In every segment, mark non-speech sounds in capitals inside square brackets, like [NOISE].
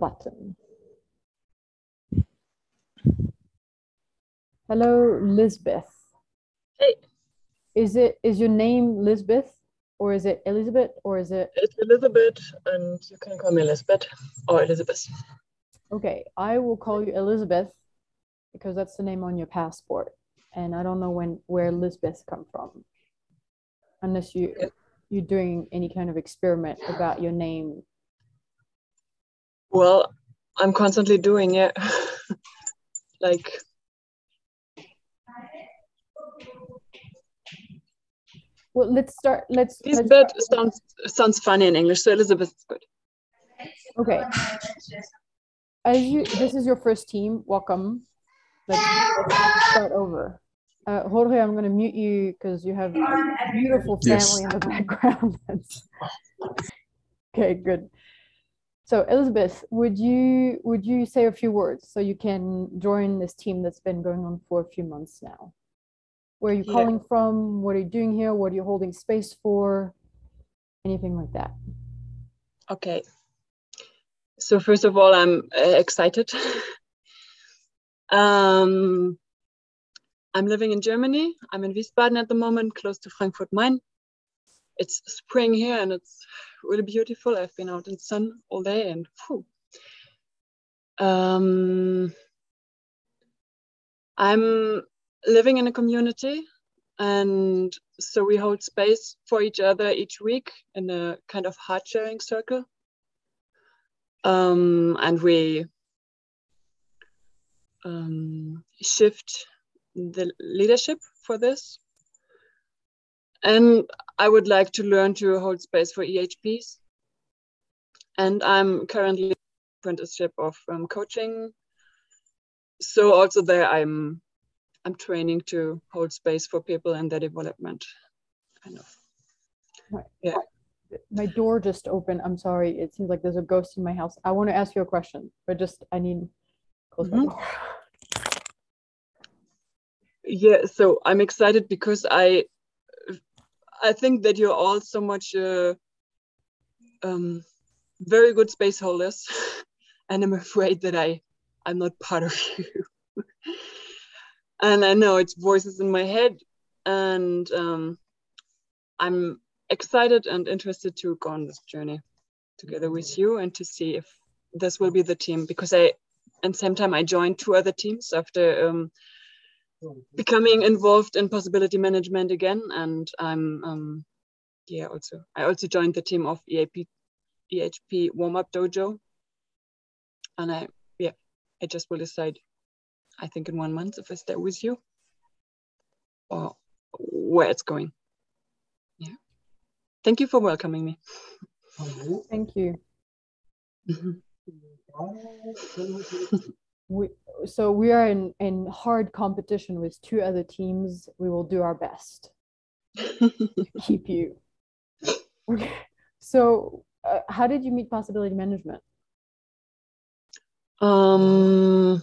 button. Hello, Lisbeth. Hey. Is it is your name Lisbeth or is it Elizabeth or is it It's Elizabeth, and you can call me Elizabeth or Elizabeth. Okay, I will call you Elizabeth because that's the name on your passport. And I don't know when where Lisbeth come from. Unless you Yeah. you're doing any kind of experiment about your name. Well, I'm constantly doing it. [LAUGHS] like, Well, let's start. Let's. let's Lisbeth sounds sounds funny in English, so Elizabeth is good. Okay. As you, this is your first team. Welcome. Let's, let's start over. Uh, Jorge, I'm going to mute you because you have a beautiful family Yes. in the background. [LAUGHS] Okay, good. So Elizabeth, would you would you say a few words so you can join this team that's been going on for a few months now? Where are you Yeah. calling from? What are you doing here? What are you holding space for? Anything like that? Okay. So first of all, I'm uh, excited. [LAUGHS] um, I'm living in Germany. I'm in Wiesbaden at the moment, close to Frankfurt Main. It's spring here and it's really beautiful. I've been out in the sun all day and phew. Um, I'm living in a community and so we hold space for each other each week in a kind of heart sharing circle um, and we um, shift the leadership for this. And I would like to learn to hold space for EHPs. And I'm currently apprenticeship of um, coaching. So also there I'm I'm training to hold space for people and their development. Kind of. My door just opened. I'm sorry. It seems like there's a ghost in my house. I want to ask you a question, but just I need close my Mhm. door. Yeah, so I'm excited because I I think that you're all so much uh, um, very good space holders, [LAUGHS] and I'm afraid that I I'm not part of [LAUGHS] you. and I know it's voices in my head, and um, I'm excited and interested to go on this journey together with you and to see if this will be the team because I, and same time I joined two other teams after um, becoming involved in possibility management again, and I'm um, yeah also I also joined the team of EAP EHP warm up dojo, and I yeah I just will decide I think in one month if I stay with you or where it's going. Yeah, thank you for welcoming me. Thank you. [LAUGHS] We, so we are in, in hard competition with two other teams. We will do our best to [LAUGHS] keep you. Okay. So uh, how did you meet possibility management? Um,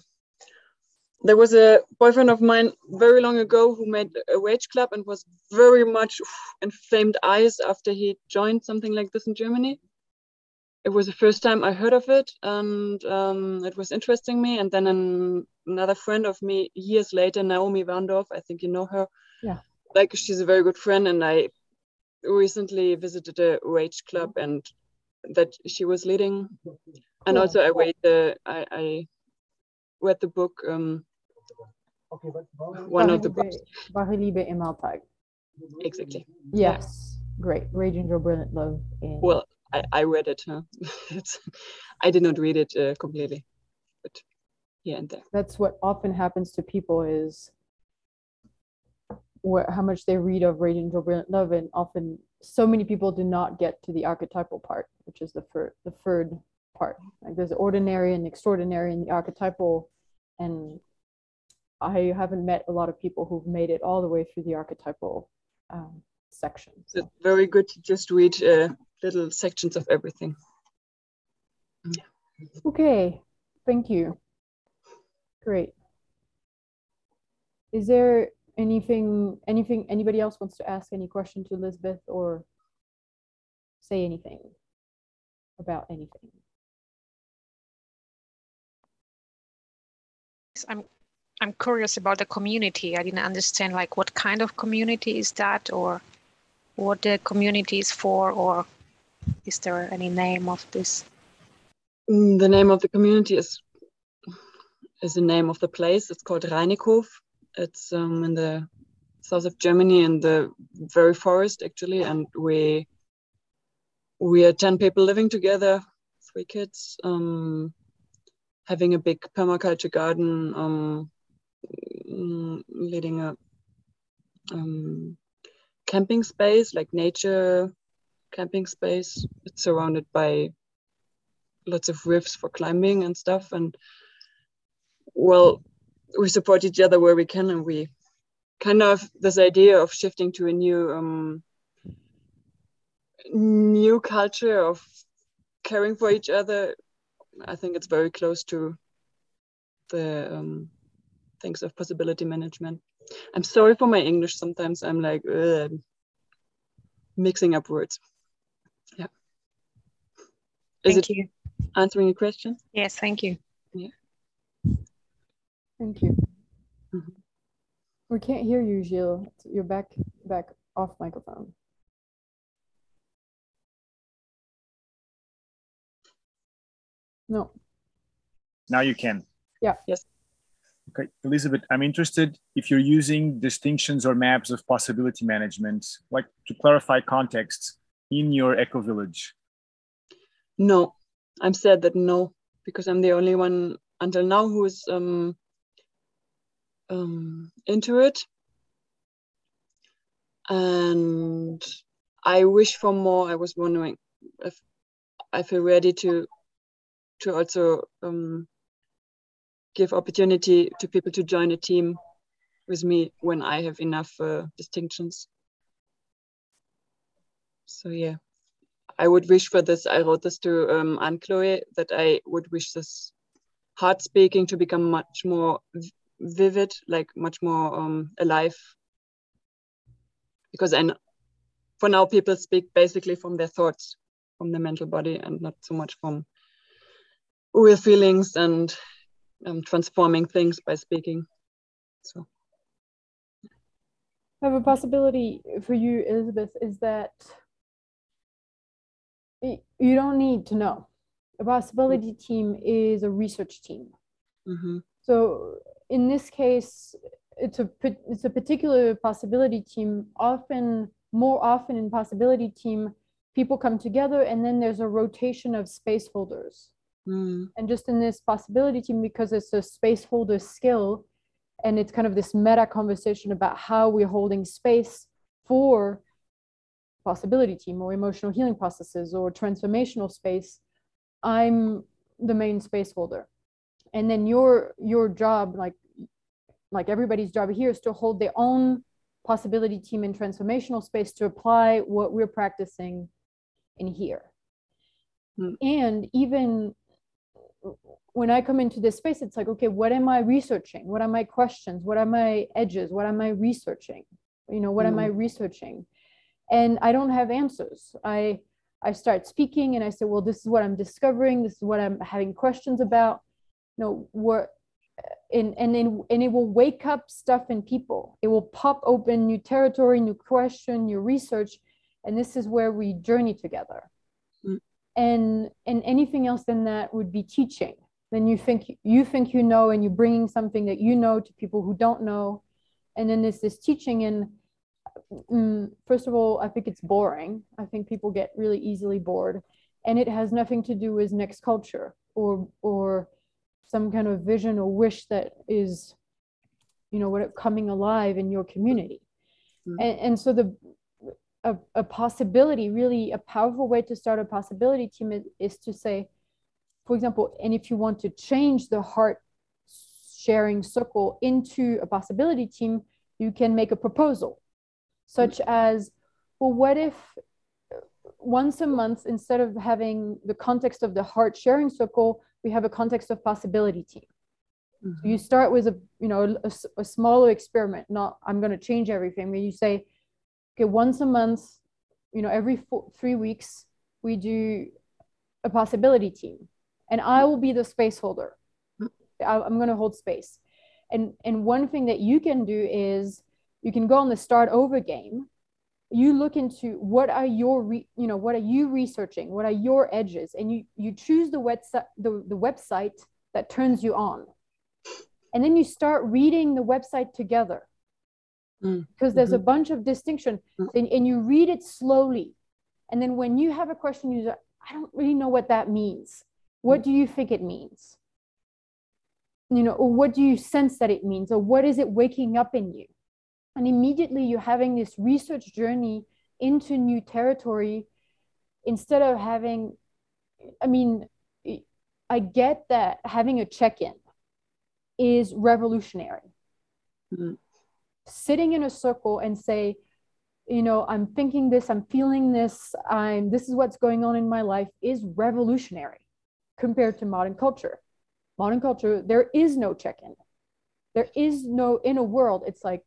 there was a boyfriend of mine very long ago who made a rage club and was very much inflamed eyes after he joined something like this in Germany. It was the first time I heard of it, and um, it was interesting me. And then an, another friend of me years later, Naomi Warndorf, I think you know her. Yeah. Like she's a very good friend, and I recently visited a rage club and that she was leading and Cool. also I read the I, I read the book um one of the books Wahre Liebe im Alltag. exactly Yes. Great. Radiant Joy Brilliant Love. In, well I, I read it huh? [LAUGHS] I did not read it uh, completely but here and there that's what often happens to people is what how much they read of Radiant Brilliant Love, and often so many people do not get to the archetypal part, which is the third the third part. Like there's ordinary and extraordinary in the archetypal, and I haven't met a lot of people who've made it all the way through the archetypal um, section. So. it's very good to just read uh, little sections of everything Okay, thank you. Great. Is there anything, anything, anybody else wants to ask any question to Elizabeth or say anything about anything? I'm I'm curious about the community. I didn't understand like what kind of community is that or what the community is for or is there any name of this? Mm, the name of the community is is the name of the place. It's called Reinighof. It's um, in the south of Germany in the very forest actually, and we we are ten people living together, three kids, um, having a big permaculture garden, um, leading a um, camping space like nature camping space. It's surrounded by lots of rifts for climbing and stuff, and well, we support each other where we can, and we kind of this idea of shifting to a new um, new culture of caring for each other. I think it's very close to the um, things of possibility management. I'm sorry for my English. Sometimes I'm like mixing up words. Yeah. Is thank it you. answering your question? Yes, thank you. Yeah. Thank you. Mm -hmm. We can't hear you, Gilles. You're back back off microphone. No. Now you can. Yeah. Yes. Okay, Elizabeth, I'm interested if you're using distinctions or maps of possibility management, like to clarify context in your eco village. No, I'm sad that no, because I'm the only one until now who is um, um, into it. And I wish for more. I was wondering if I feel ready to to also um, give opportunity to people to join a team with me when I have enough uh, distinctions. So yeah, I would wish for this. I wrote this to um, Anne Chloe that I would wish this hard speaking to become much more vivid, like much more um, alive. Because and for now, people speak basically from their thoughts, from the mental body, and not so much from real feelings and um, transforming things by speaking. So. Have a possibility for you, Elizabeth, is that you don't need to know. A possibility team is a research team. Mm-hmm. So in this case, it's a it's a particular possibility team. Often, more often in possibility team, people come together and then there's a rotation of space holders. Mm. And just in this possibility team, because it's a space holder skill, and it's kind of this meta conversation about how we're holding space for possibility team or emotional healing processes or transformational space. I'm the main space holder and then your your job like like everybody's job here is to hold their own possibility team in transformational space to apply what we're practicing in here mm. and even when i come into this space it's like okay what am i researching what are my questions what are my edges what am i researching you know what mm. am i hmm. researching and i don't have answers. I i start speaking and i say well this is what i'm discovering. This is what i'm having questions about. You know what and and and, and it will wake up stuff in people. It will pop open new territory new question new research and this is where we journey together. Mm. and and anything else than that would be teaching. Then you think you think you know and you're bringing something that you know to people who don't know. And then there's this teaching and mm, first of all i think it's boring. I think people get really easily bored and it has nothing to do with next culture or or some kind of vision or wish that is you know what coming alive in your community. Mm-hmm. and, and so the a, a, possibility really a powerful way to start a possibility team is, is to say for example and if you want to change the heart sharing circle into a possibility team you can make a proposal such as well what if once a month instead of having the context of the heart sharing circle we have a context of possibility team. Mm-hmm. So you start with a you know a, a smaller experiment. Not I'm going to change everything. Where you say, okay, once a month, you know, every four, three weeks we do a possibility team, and I will be the space holder. I, I'm going to hold space, and and one thing that you can do is you can go on the start over game. You look into what are your re, you know what are you researching? What are your edges? And you you choose the website the, the website that turns you on. And then you start reading the website together. Mm. because there's a Mhm. bunch of distinction. Mm. and, and you read it slowly. And then when you have a question you say i don't really know what that means. What do you think it means? You know or what do you sense that it means? Or what is it waking up in you and immediately you're having this research journey into new territory instead of having i mean i get that having a check-in is revolutionary. Mhm. sitting in a circle and say you know i'm thinking this i'm feeling this i'm this is what's going on in my life is revolutionary compared to modern culture. Modern culture there is no check-in. There is no in a world it's like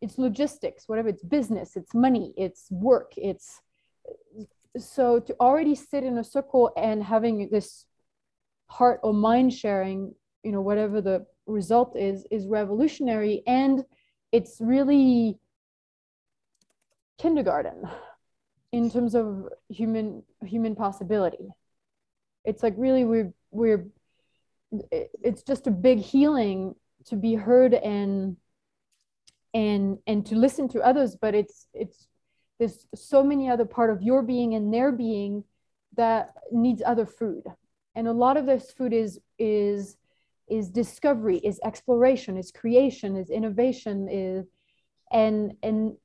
it's logistics whatever it's business it's money it's work it's so to already sit in a circle and having this heart or mind sharing you know whatever the result is is revolutionary and it's really kindergarten in terms of human human possibility. It's like really we're we're it's just a big healing to be heard and and and to listen to others but it's it's there's so many other part of your being and their being that needs other food. And a lot of this food is is is discovery is exploration is creation is innovation is and and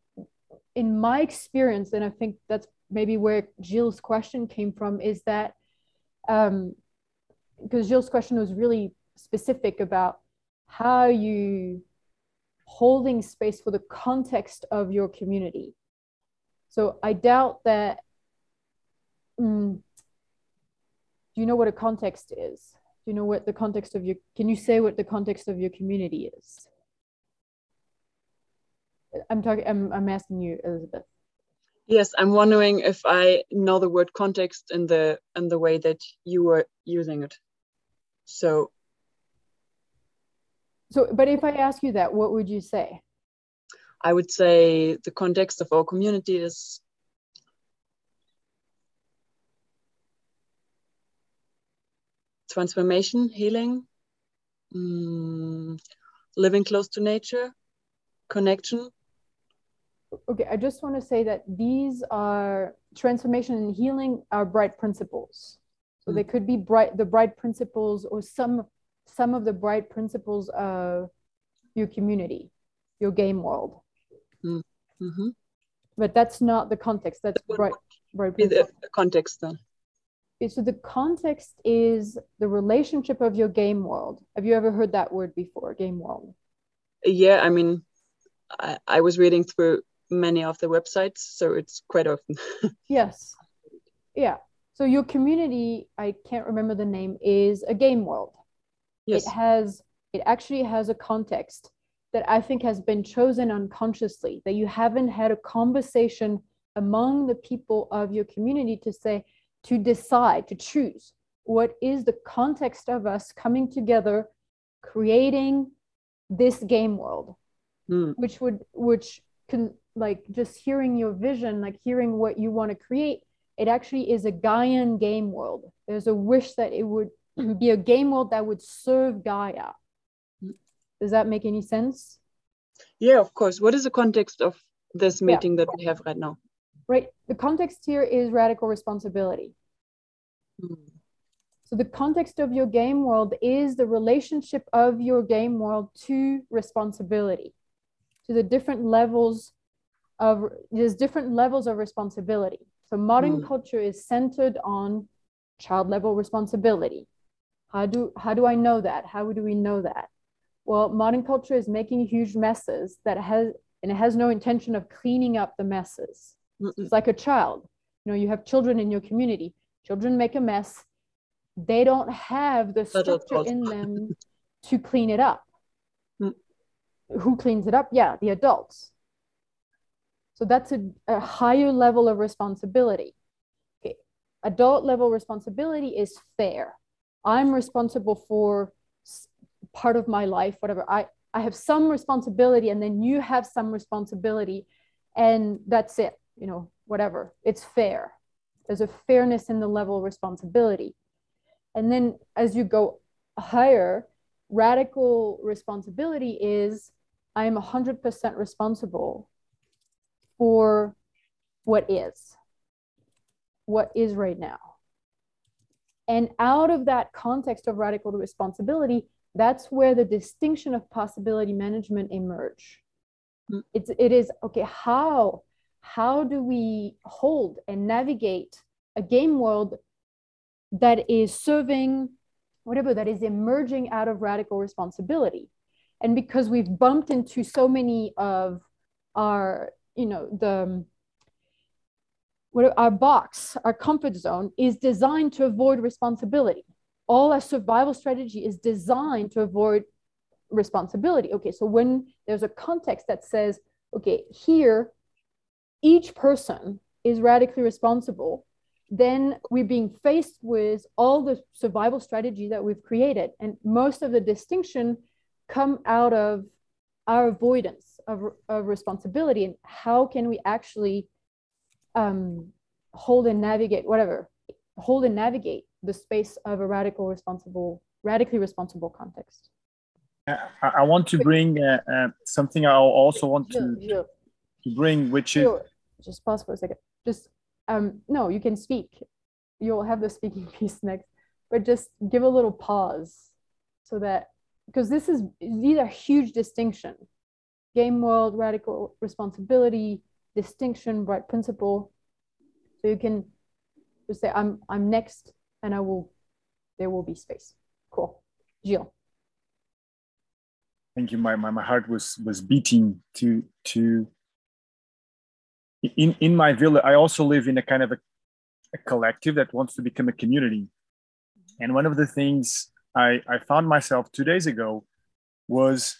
in my experience and i think that's maybe where Gilles's question came from is that um because Gilles's question was really specific about how you holding space for the context of your community. So i doubt that mm, do you know what a context is? Do you know what the context of your can you say what the context of your community is? I'm talking i'm, I'm asking you elizabeth. Yes, I'm wondering if I know the word context in the in the way that you were using it. So so but if i ask you that what would you say? I would say the context of our community is transformation, healing, mm, living close to nature, connection. okay i just want to say that these are transformation and healing are bright principles. So they could be bright the bright principles or some some of the bright principles of your community your game world Mhm. but that's not the context that's What bright bright be the principles. the context then? So the context is the relationship of your game world have you ever heard that word before game world Yeah, I mean, I, I was reading through many of the websites, so it's quite often. [LAUGHS] yes yeah so your community i can't remember the name is a game world yes. it has it actually has a context that i think has been chosen unconsciously that you haven't had a conversation among the people of your community to say to decide to choose what is the context of us coming together creating this game world Mm, which would which can like just hearing your vision like hearing what you want to create it actually is a Gaian game world there's a wish that it would be a game world that would serve Gaia does that make any sense Yeah, of course. What is the context of this Yeah. meeting that we have right now? right the context here is radical responsibility Mm, So the context of your game world is the relationship of your game world to responsibility, to the different levels of there's different levels of responsibility. So modern Mm. culture is centered on child level responsibility. How do how do I know that? How do we know that? Well, modern culture is making huge messes that has and it has no intention of cleaning up the messes. mm, mm. It's like a child. You know, you have children in your community. Children make a mess. They don't have the structure in them [LAUGHS] to clean it up. Mm. Who cleans it up? Yeah, the adults. So that's a, a higher level of responsibility. Okay. Adult level responsibility is fair. I'm responsible for part of my life whatever. I i have some responsibility and then you have some responsibility and that's it you know whatever. It's fair. There's a fairness in the level of responsibility. And then as you go higher radical responsibility is i am 100% responsible for what is what is right now and out of that context of radical responsibility that's where the distinction of possibility management emerge mm. it's it is okay how how do we hold and navigate a game world that is serving whatever that is emerging out of radical responsibility and because we've bumped into so many of our you know the our box our comfort zone is designed to avoid responsibility all our survival strategy is designed to avoid responsibility. Okay, so when there's a context that says, okay, here, each person is radically responsible, then we're being faced with all the survival strategy that we've created. And most of the distinction come out of our avoidance of, of responsibility and how can we actually um, hold and navigate whatever hold and navigate the space of a radical responsible radically responsible context. I, want to bring uh, uh, something i also want to, to bring which is just pause for a second. Just um no you can speak. You'll have the speaking [LAUGHS] piece next. But just give a little pause so that because this is these are huge distinction game world radical responsibility distinction right principle so you can just say i'm i'm next and I will, there will be space. Cool. Gilles. Thank you. My, my, my heart was, was beating to, to, in, in my village, I also live in a kind of a, a collective that wants to become a community. And one of the things I, I found myself two days ago was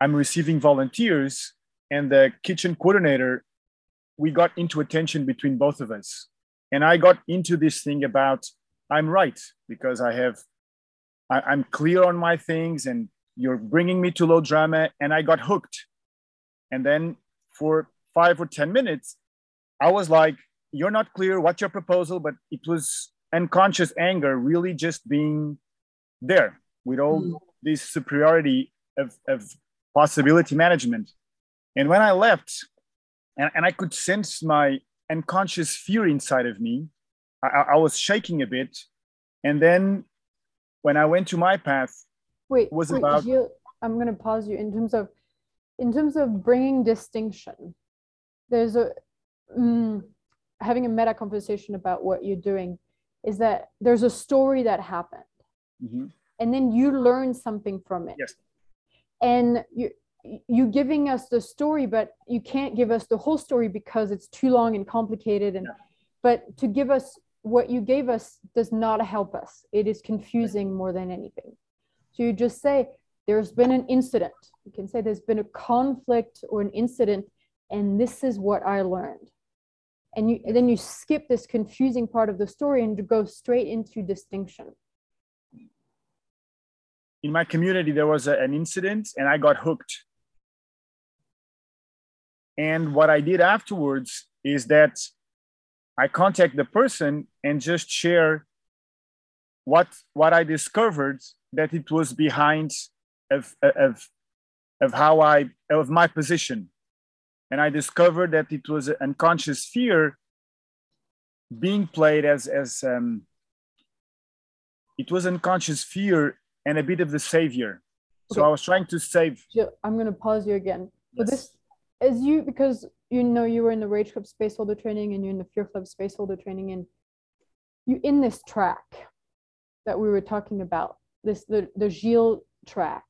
I'm receiving volunteers and the kitchen coordinator, we got into a tension between both of us. And i got into this thing about i'm right because i have I, am clear on my things and you're bringing me to low drama and i got hooked. And then for five or ten minutes i was like you're not clear what's your proposal but it was unconscious anger really just being there with all mm. this superiority of, of possibility management and when i left and, and i could sense my unconscious fear inside of me. I, I was shaking a bit. And then when I went to my path, wait, was wait, about. You, I'm going to pause you in terms of, in terms of bringing distinction. There's a mm, having a meta conversation about what you're doing. Is that there's a story that happened, mm-hmm. and then you learn something from it. Yes. And you you giving us the story but you can't give us the whole story because it's too long and complicated. And but to give us what you gave us does not help us. It is confusing more than anything. So you just say there's been an incident. You can say there's been a conflict or an incident and this is what i learned. And you and then you skip this confusing part of the story and go straight into distinction. In my community there was a, an incident and i got hooked and what I did afterwards is that I contact the person and just share what what I discovered that it was behind of of of how I of my position. And I discovered that it was an unconscious fear being played as as um, it was unconscious fear and a bit of the savior. Okay. So I was trying to save. I'm going to pause you again. Yes. So this as you because you know you were in the rage club space holder training and you're in the fear club space holder training and you in this track that we were talking about this the the Gilles track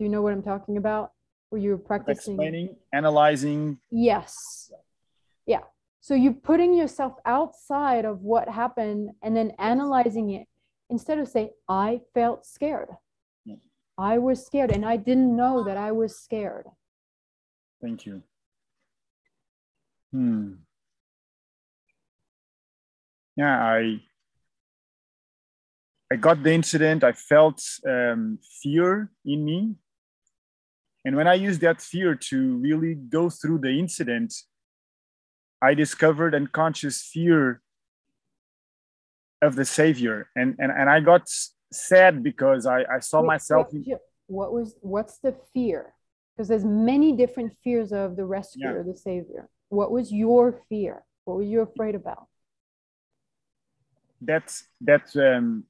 do you know what i'm talking about? Where you were practicing? Explaining analyzing. Yes. Yeah. So you're putting yourself outside of what happened and then analyzing it instead of say i felt scared. I was scared and i didn't know that i was scared Thank you. Hmm. Yeah, I I got the incident. I felt um, fear in me, and when I used that fear to really go through the incident, I discovered unconscious fear of the Savior, and and and I got sad because I I saw Wait, myself. What, Gilles, what was what's the fear? Because there's many different fears of the rescuer, Yeah. the savior. What was your fear? What were you afraid about? that's that's um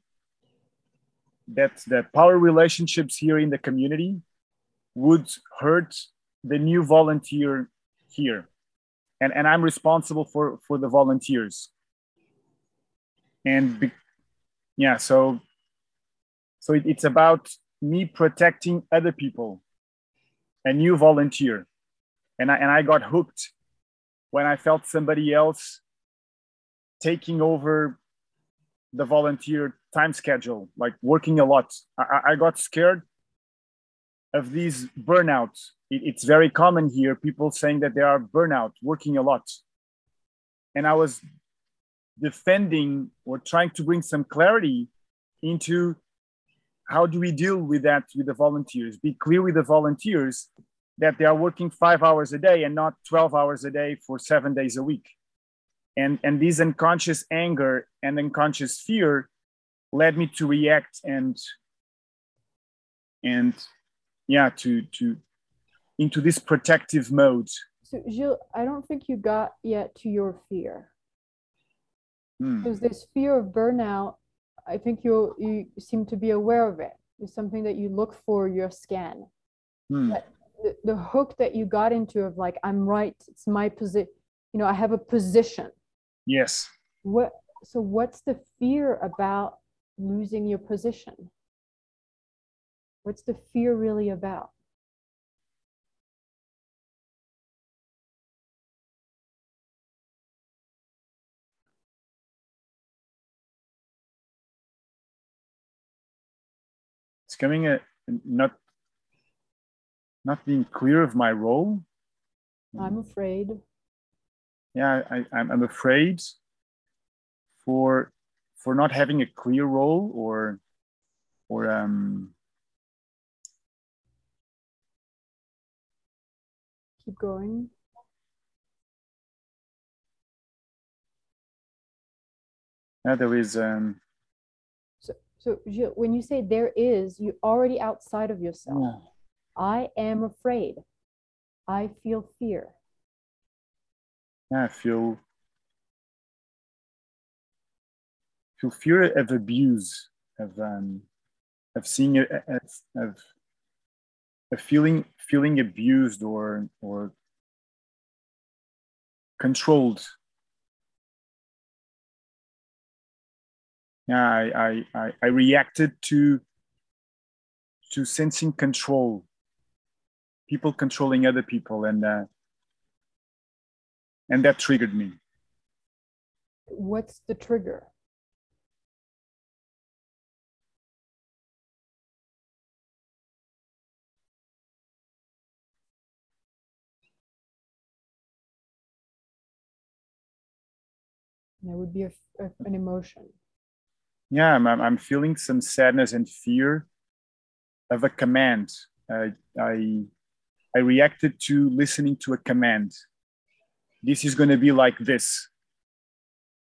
that's the power relationships here in the community would hurt the new volunteer here and and i'm responsible for for the volunteers and be, yeah so so it, it's about me protecting other people a new volunteer and i and i got hooked when i felt somebody else taking over the volunteer time schedule, like working a lot. I, I got scared of these burnouts. It, it's very common here, people saying that they are burnout, working a lot. And I was defending or trying to bring some clarity into how do we deal with that with the volunteers? Be clear with the volunteers that they are working five hours a day and not 12 hours a day for seven days a week and and this unconscious anger and unconscious fear led me to react and and yeah to to into this protective mode So Gilles, I don't think you got yet to your fear. Hmm. Because this fear of burnout, I think you you seem to be aware of it. It's something that you look for your scan. Hmm. The, the hook that you got into of like, I'm right, it's my position, you know, I have a position. yes What so what's the fear about losing your position? What's the fear really about? Coming a not not being clear of my role I'm afraid. yeah I, I'm, I'm afraid for for not having a clear role or or um Keep going. yeah, there is um So when you say there is, you're already outside of yourself. yeah. I am afraid. I feel fear. Yeah, I feel feel fear of abuse, of um, of seeing it, of, of of feeling feeling abused or or controlled. I I I, reacted to to sensing control, people controlling other people, and uh, and that triggered me. What's the trigger? That would be a, a- an emotion. Yeah I'm, I'm feeling some sadness and fear of a command. I i i reacted to listening to a command. This is going to be like this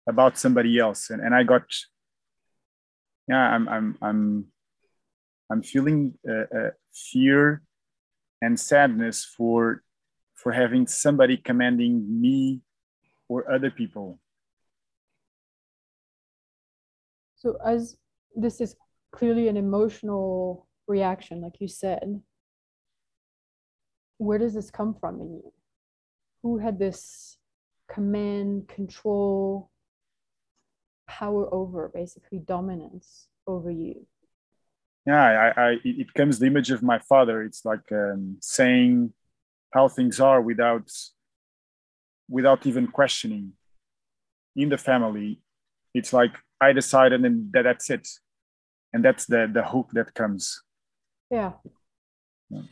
about somebody else and, and i got yeah i'm i'm i'm i'm feeling uh, uh, fear and sadness for for having somebody commanding me or other people So as this is clearly an emotional reaction, like you said, where does this come from in you? Who had this command, control, power over, basically dominance over you? yeah i, I it comes the image of my father it's like um, saying how things are without without even questioning in the family it's like i decided and that, that's it and that's the the hook that comes Yeah. Yeah.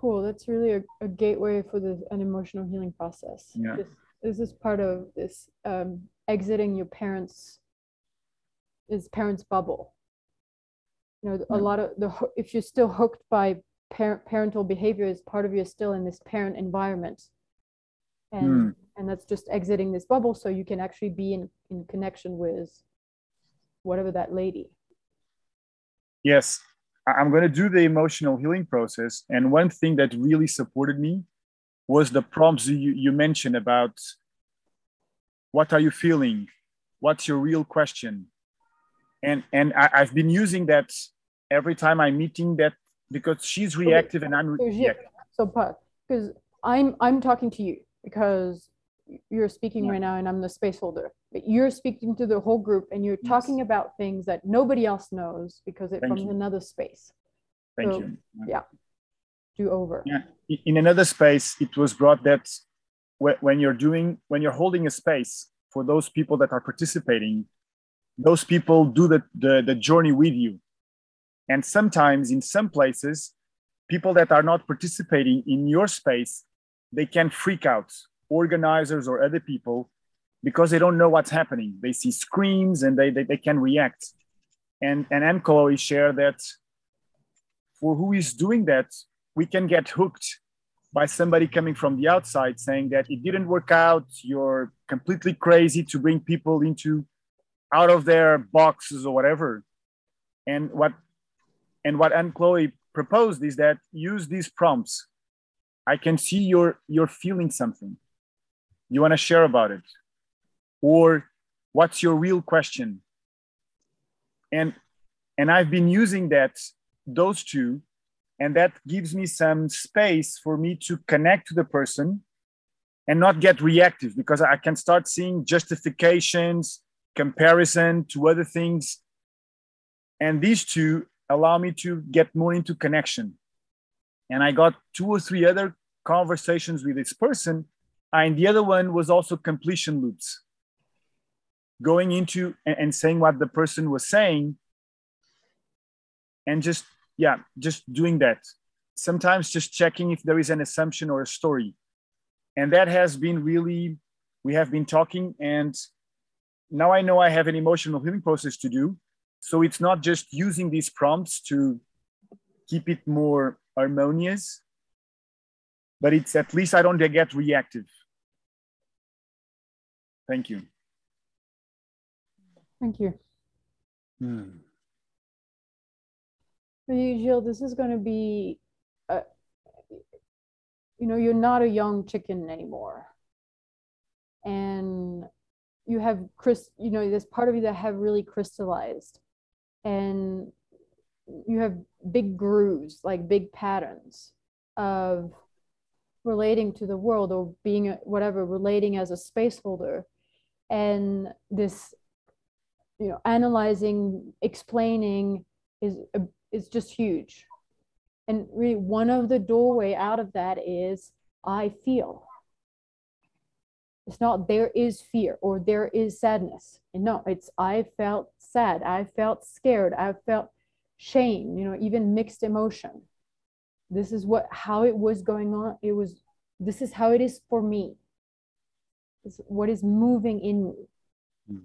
Cool. That's really a, a gateway for the an emotional healing process. Yeah. This, this is part of this um, exiting your parents' is parents' bubble. you know a lot of the if you're still hooked by parent parental behavior, is part of you is still in this parent environment and Mm. and that's just exiting this bubble so you can actually be in in connection with whatever that lady Yes, I'm going to do the emotional healing process. And one thing that really supported me was the prompts you, you mentioned about what are you feeling? What's your real question? And, and I, I've been using that every time I'm meeting that because she's reactive and I'm So, reactive. so but because i'm i'm talking to you because you're speaking Yeah. right now and i'm the space holder but you're speaking to the whole group and you're Yes. talking about things that nobody else knows because it's from you. another space Thank so- you. Yeah. Do over Yeah. In another space it was brought that when you're doing when you're holding a space for those people that are participating those people do the, the, the journey with you and sometimes in some places people that are not participating in your space they can freak out organizers or other people because they don't know what's happening. They see screams and they, they, they can react. And and Anne Chloe share that for who is doing that we can get hooked by somebody coming from the outside saying that it didn't work out you're completely crazy to bring people into out of their boxes or whatever. And what and what Anne Chloe proposed is that use these prompts. I can see you're you're feeling something you want to share about it? Or what's your real question? And and i've been using that those two and that gives me some space for me to connect to the person and not get reactive because i can start seeing justifications comparison to other things. And these two allow me to get more into connection. And i got two or three other conversations with this person and the other one was also completion loops. Going into and, saying what the person was saying and just yeah just doing that. Sometimes just checking if there is an assumption or a story. And that has been really we have been talking and now i know i have an emotional healing process to do. So it's not just using these prompts to keep it more harmonious but it's at least i don't get reactive thank you thank you For you, Gilles, this is going to be, a, you know, you're not a young chicken anymore. And you have, Chris, you know, there's part of you that have really crystallized. And you have big grooves, like big patterns of relating to the world or being a, whatever, relating as a space holder. And this, you know, analyzing, explaining is is just huge. And really, one of the doorway out of that is I feel. It's not there is fear or there is sadness. And no, it's I felt sad. I felt scared. I felt shame, you know, even mixed emotion. This is what how it was going on. It was this is how it is for me. It's what is moving in me. Hmm.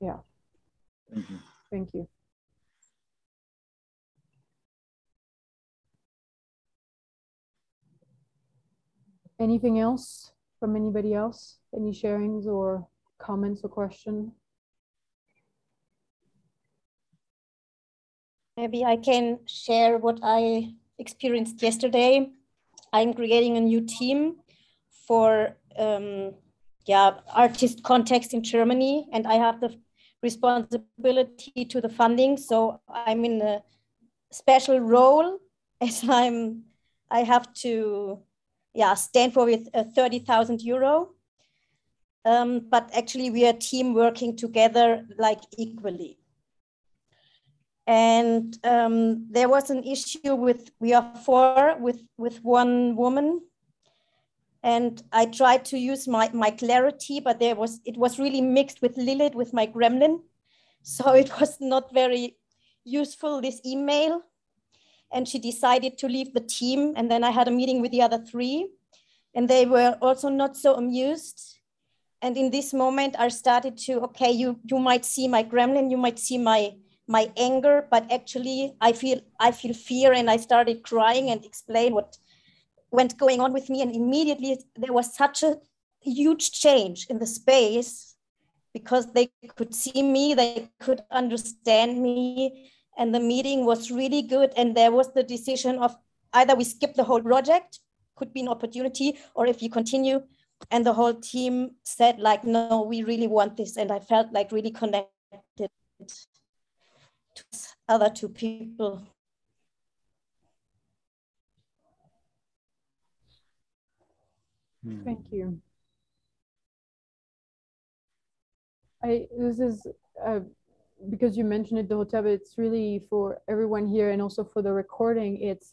Yeah. thank you Thank you. Anything else from anybody else? Any sharings or comments or question? Maybe I can share what I experienced yesterday. I'm creating a new team for um, yeah artist context in Germany, and I have the responsibility to the funding. So I'm in a special role [LAUGHS] as I'm. I have to yeah stand for with uh, thirty thousand euro. Um, but actually, we are a team working together like equally and um, there was an issue with we are four with with one woman and i tried to use my my clarity but there was it was really mixed with lilith with my gremlin. So [LAUGHS] it was not very useful this email. And she decided to leave the team. And then i had a meeting with the other three. And they were also not so amused. And in this moment i started to okay you you might see my gremlin you might see my my anger, but actually I feel I feel fear and I started crying and explain what went going on with me. And immediately there was such a huge change in the space because they could see me, they could understand me, and the meeting was really good. And there was the decision of either we skip the whole project, could be an opportunity, or if you continue. And the whole team said, like, no, we really want this. And I felt like really connected to other two people. Thank you. I this is uh, because you mentioned it, the hotel. But it's really for everyone here, and also for the recording. It's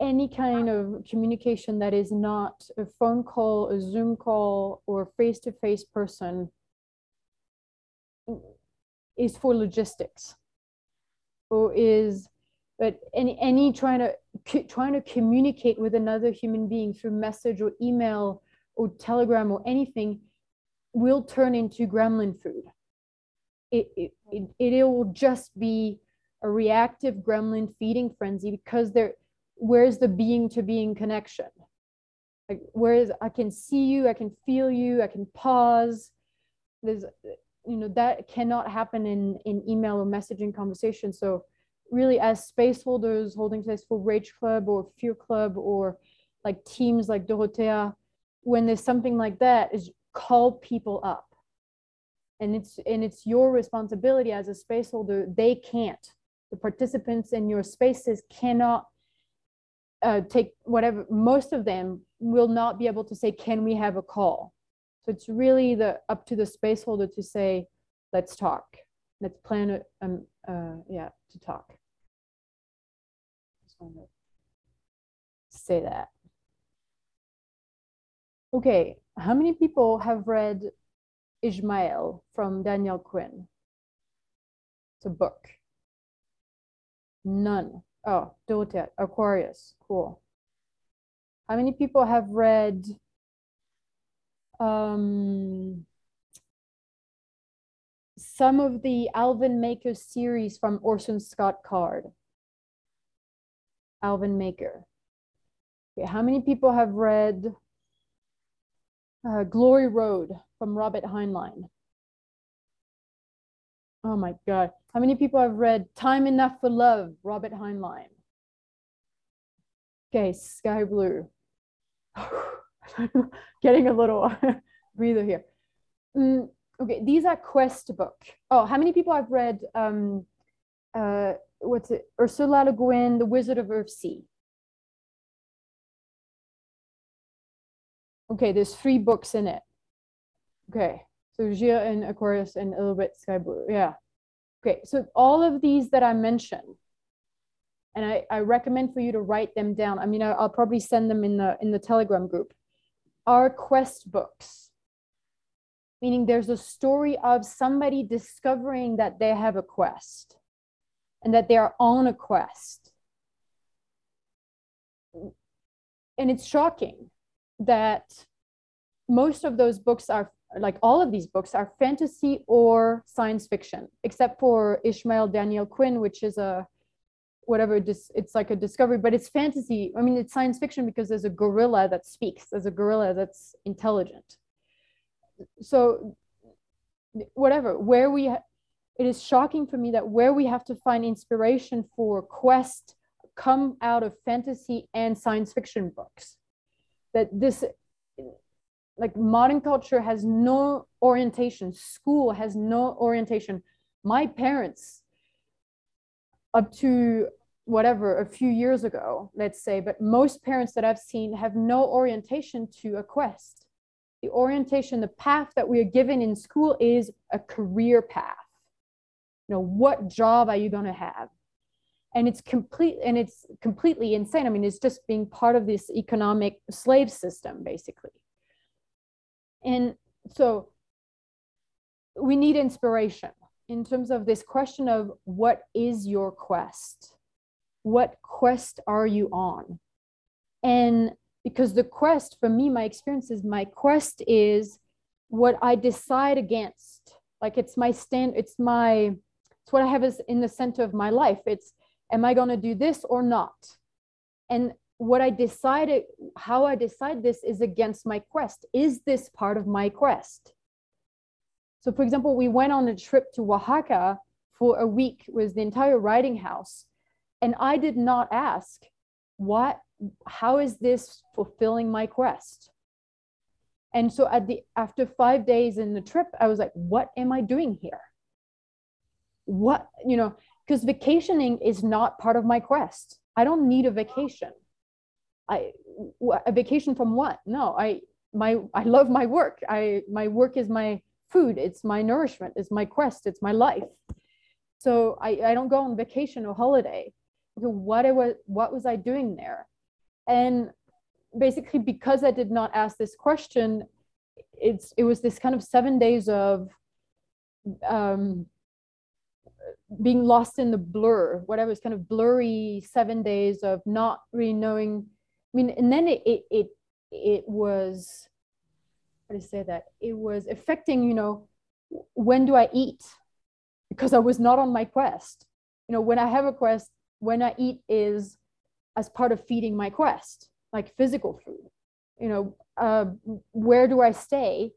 any kind of communication that is not a phone call, a Zoom call, or face-to-face person is for logistics or is but any any trying to trying to communicate with another human being through message or email or telegram or anything will turn into gremlin food. It it, it, it will just be a reactive gremlin feeding frenzy because there where's the being to being connection? Like whereas i can see you i can feel you i can pause. There's you know that cannot happen in in email or messaging conversation. So really as space holders holding space for rage club or fear club or like teams like dorothea when there's something like that is call people up and it's and it's your responsibility as a space holder they can't the participants in your spaces cannot uh, take whatever most of them will not be able to say can we have a call so it's really the up to the space holder to say, let's talk. Let's plan it. Um, uh, yeah, to talk. Say that. Okay, how many people have read Ishmael from Daniel Quinn? It's a book. None. Oh, Dorothea, Aquarius. Cool. How many people have read um, some of the Alvin Maker series from Orson Scott Card. Alvin Maker. Okay, how many people have read uh, Glory Road from Robert Heinlein? Oh my God. How many people have read Time Enough for Love, Robert Heinlein? Okay, Sky Blue. [LAUGHS] getting a little [LAUGHS] breather here. Mm, okay, these are quest book. Oh, how many people have read um, uh, what's it? Ursula Le Guin, The Wizard of Earthsea. Okay, there's three books in it. Okay, so Gia and Aquarius and a little bit Sky Blue. Yeah. Okay, so all of these that I mentioned, and I, I recommend for you to write them down. I mean, I, will probably send them in the in the Telegram group are quest books, meaning there's a story of somebody discovering that they have a quest and that they are on a quest. And it's shocking that most of those books are like all of these books are fantasy or science fiction, except for Ishmael Daniel Quinn, which is a whatever it's like a discovery but it's fantasy i mean it's science fiction because there's a gorilla that speaks there's a gorilla that's intelligent so whatever where we it is shocking for me that where we have to find inspiration for quest come out of fantasy and science fiction books. That this like modern culture has no orientation. School has no orientation. My parents up to whatever a few years ago let's say but most parents that i've seen have no orientation to a quest. The orientation the path that we are given in school is a career path know what job are you going to have and it's complete and it's completely insane i mean it's just being part of this economic slave system basically and so we need inspiration in terms of this question of what is your quest? What quest are you on? And because the quest, for me, my experience is my quest is what I decide against. Like it's my stand, it's my it's what i have is in the center of my life. It's am i going to do this or not? And what i decided how i decide this is against my quest. Is this part of my quest? So for example we went on a trip to oaxaca for a week with the entire writing house and i did not ask what how is this fulfilling my quest? And so at the after five days in the trip i was like what am i doing here what you know because vacationing is not part of my quest. I don't need a vacation. I a vacation from what? No i my i love my work. I my work is my food. It's my nourishment. It's my quest. It's my life. So i i don't go on vacation or holiday. What I was what was i doing there? And basically because i did not ask this question it's it was this kind of seven days of um being lost in the blur whatever it's kind of blurry seven days of not really knowing. I mean and then it it it, it was how to say that? It was affecting you know when do i eat? Because i was not on my quest. You know when i have a quest when i eat is as part of feeding my quest like physical food. You know uh, where do i stay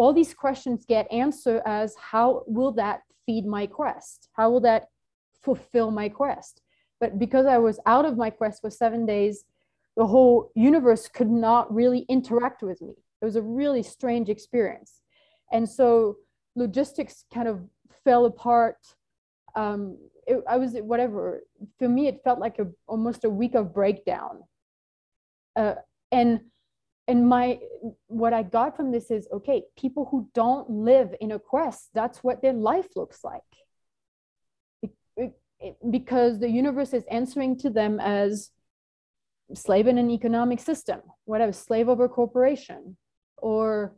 all these questions get answered as how will that feed my quest? How will that fulfill my quest? But because i was out of my quest for seven days the whole universe could not really interact with me. It was a really strange experience. And so logistics kind of fell apart. Um, it, I was whatever. For me, it felt like a almost a week of breakdown. Uh, and and my what I got from this is okay. People who don't live in a quest, that's what their life looks like. It, it, it, because the universe is answering to them as slave in an economic system, whatever, slave over corporation, or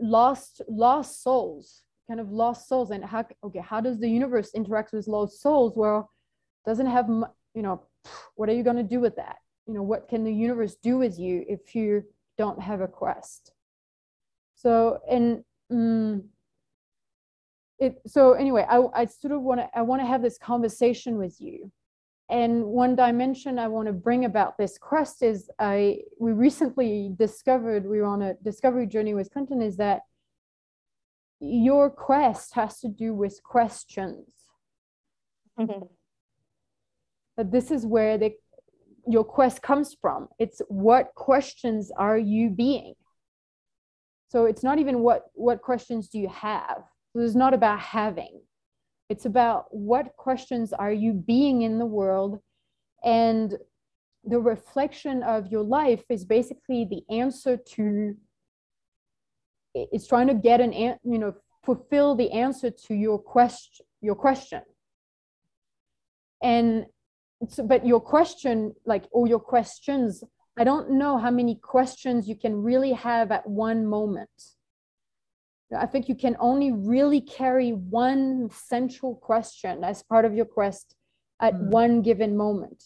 lost lost souls kind of lost souls and how okay how does the universe interact with lost souls well doesn't have you know what are you going to do with that you know what can the universe do with you if you don't have a quest so and um, it so anyway i, I sort of want to i want to have this conversation with you and one dimension i want to bring about this quest is i we recently discovered we were on a discovery journey with clinton is that your quest has to do with questions. Mm-hmm. That this is where the, your quest comes from. It's what questions are you being? So it's not even what what questions do you have. It's not about having. It's about what questions are you being in the world and the reflection of your life is basically the answer to it's trying to get an you know fulfill the answer to your question your question and so, but your question like or your questions i don't know how many questions you can really have at one moment i think you can only really carry one central question as part of your quest at mm. one given moment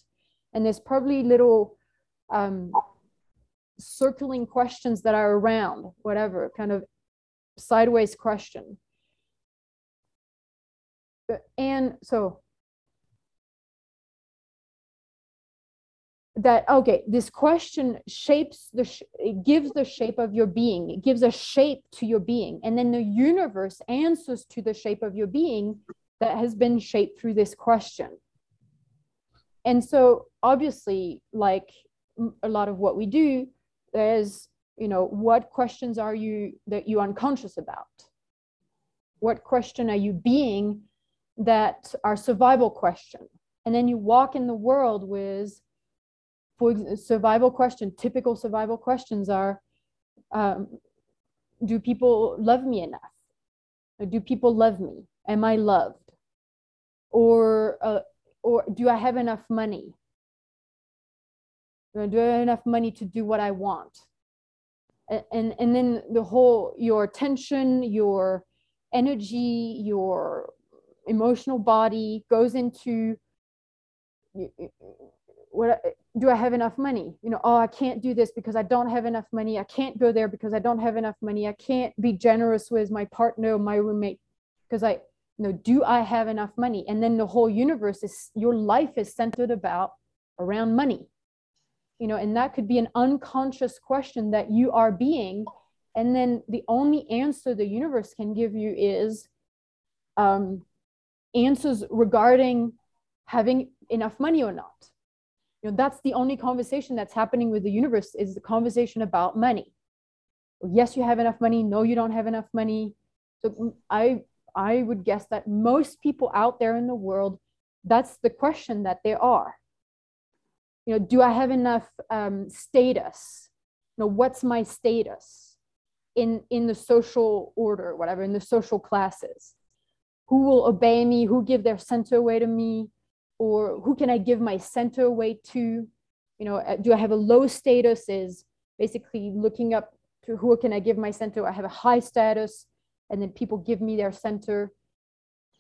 and there's probably little um, circling questions that are around, whatever, kind of sideways question. And so that okay this question shapes the sh- it gives the shape of your being. It gives a shape to your being. And then the universe answers to the shape of your being that has been shaped through this question. And so obviously like a lot of what we do there's you know what questions are you that you unconscious about? What question are you being that are survival question? And then you walk in the world with for survival question typical survival questions are um, do people love me enough? Do people love me? Am i loved? Or uh, or do i have enough money? Do I have enough money to do what I want? And, and then the whole, your attention, your energy, your emotional body goes into what do I have enough money? You know, oh, I can't do this because I don't have enough money. I can't go there because I don't have enough money. I can't be generous with my partner my roommate because I you know do i have enough money and then the whole universe is your life is centered about around money you know and that could be an unconscious question that you are being and then the only answer the universe can give you is um, answers regarding having enough money or not you know that's the only conversation that's happening with the universe is the conversation about money. Yes you have enough money. No you don't have enough money. So mm, i i would guess that most people out there in the world that's the question that they are. You know do i have enough um, status? You know what's my status in in the social order whatever in the social classes? Who will obey me? Who give their center away to me or who can I give my center away to? You know, uh, do I have a low status? Is basically looking up to who can I give my center? I have a high status, and then people give me their center.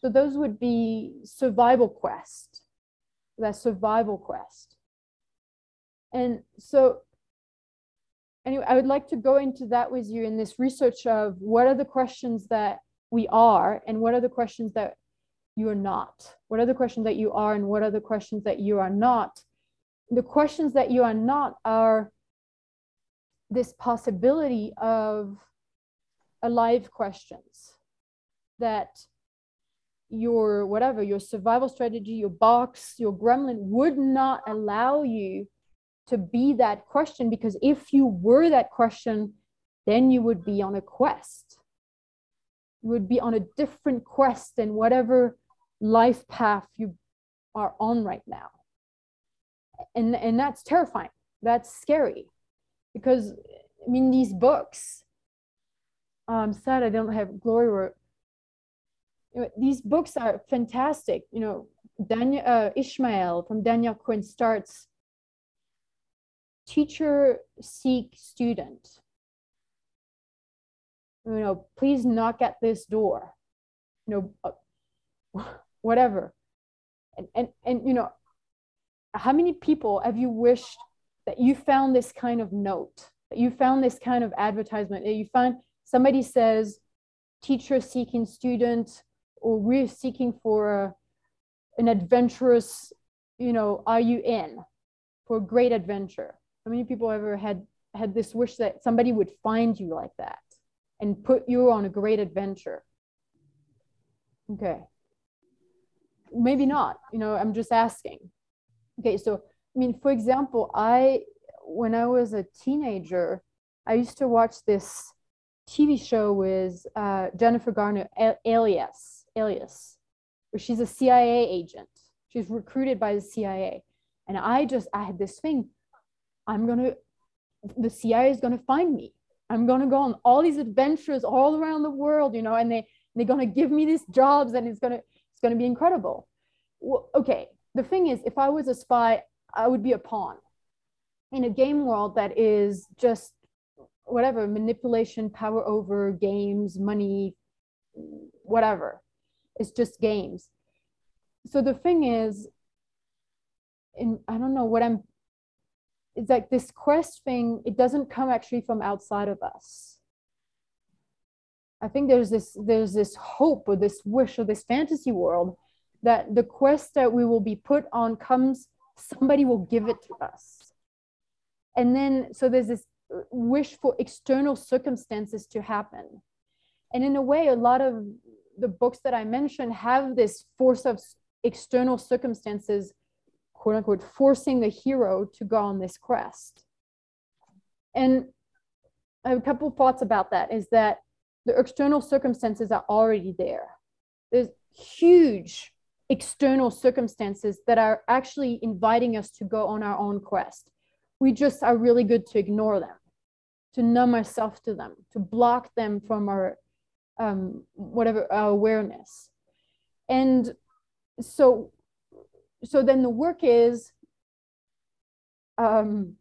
So those would be survival quest, that survival quest. And so anyway, I would like to go into that with you in this research of what are the questions that we are and what are the questions that you are not? What are the questions that you are and what are the questions that you are not? The questions that you are not are this possibility of alive questions that your whatever your survival strategy your box your gremlin would not allow you to be that question because if you were that question then you would be on a quest you would be on a different quest than whatever life path you are on right now. And and that's terrifying. That's scary. Because i mean these books i'm sad i don't have Glory Road you know, these books are fantastic. You know daniel uh, ishmael from daniel quinn starts teacher seek student. You know please knock at this door. You know uh, whatever. And and, and you know how many people have you wished that you found this kind of note that you found this kind of advertisement that you find somebody says teacher seeking student or we're seeking for a, an adventurous you know are you in for a great adventure? How many people ever had had this wish that somebody would find you like that and put you on a great adventure? Okay maybe not you know i'm just asking. Okay so i mean for example i when i was a teenager i used to watch this tv show with uh, jennifer garner alias alias where she's a cia agent. She's recruited by the cia and i just i had this thing i'm gonna the cia is gonna find me. I'm gonna go on all these adventures all around the world you know and they they're gonna give me these jobs and it's gonna going to be incredible. Well, okay, the thing is, if I was a spy, I would be a pawn in a game world that is just whatever manipulation, power over games, money, whatever. It's just games. So the thing is, and I don't know what I'm. It's like this quest thing. It doesn't come actually from outside of us. I think there's this there's this hope or this wish or this fantasy world that the quest that we will be put on comes somebody will give it to us. And then so there's this wish for external circumstances to happen. And in a way a lot of the books that i mentioned have this force of external circumstances quote unquote forcing the hero to go on this quest. And a couple thoughts about that is that the external circumstances are already there. There's huge external circumstances that are actually inviting us to go on our own quest. We just are really good to ignore them, to numb ourselves to them, to block them from our um, whatever our awareness. And so, so then the work is um,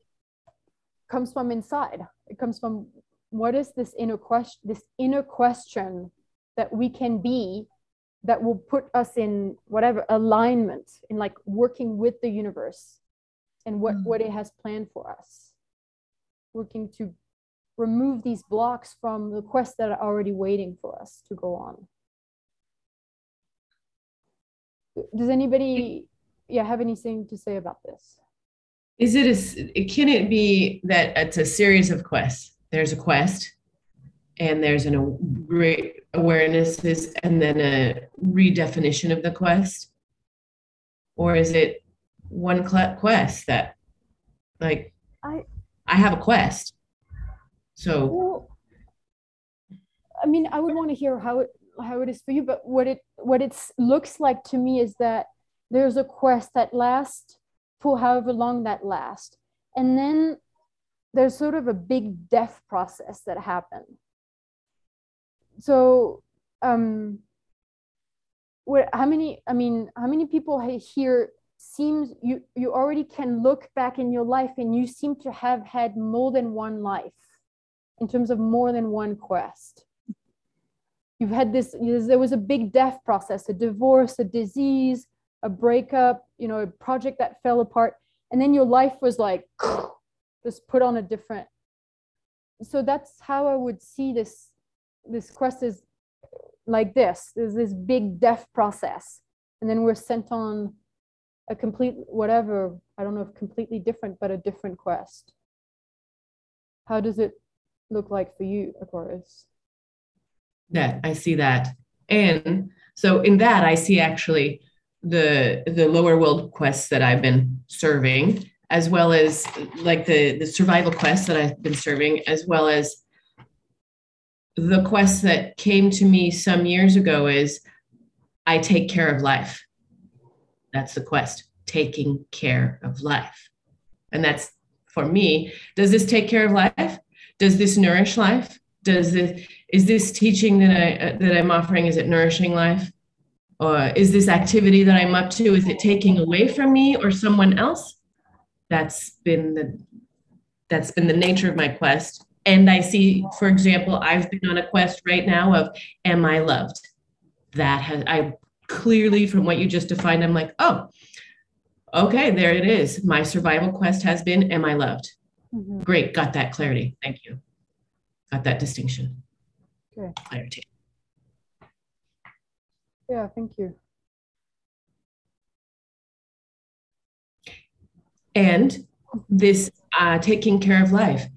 comes from inside. It comes from what is this inner question this inner question that we can be that will put us in whatever alignment in like working with the universe and what mm-hmm. what it has planned for us working to remove these blocks from the quests that are already waiting for us to go on does anybody yeah have anything to say about this Is it a, can it be that it's a series of quests? There's a quest and there's an a- great awarenesses and then a redefinition of the quest? Or is it one quest that like I- I have a quest. So Well, I mean, I would want to hear how it how it is for you, but what it what it looks like to me is that there's a quest that lasts for however long that lasts, and then there's sort of a big death process that happened. So, um, what? How many? I mean, how many people here seems you you already can look back in your life and you seem to have had more than one life in terms of more than one quest. You've had this, there was a big death process, a divorce, a disease, a breakup, you know, a project that fell apart. And then your life was like [LAUGHS] just put on a different. So that's how I would see this this quest is like this. There's this big death process. And then we're sent on a complete whatever, I don't know if completely different, but a different quest. How does it look like for you, Aquarius? that I see that. And so in that I see actually the the lower world quests that I've been serving, as well as like the the survival quests that I've been serving, as well as the quest that came to me some years ago is I take care of life. That's the quest, taking care of life. And that's for me, does this take care of life? Does this nourish life? Does this is this teaching that I uh, that I'm offering is it nourishing life? Or is this activity that I'm up to is it taking away from me or someone else? That's been the that's been the nature of my quest. And I see, for example, I've been on a quest right now of am I loved? That has I clearly from what you just defined, I'm like, oh, okay, there it is. My survival quest has been am I loved? Mhm. Great, got that clarity. Thank you. Got that distinction. Okay. Clarity. Yeah, thank you. And this uh, taking care of life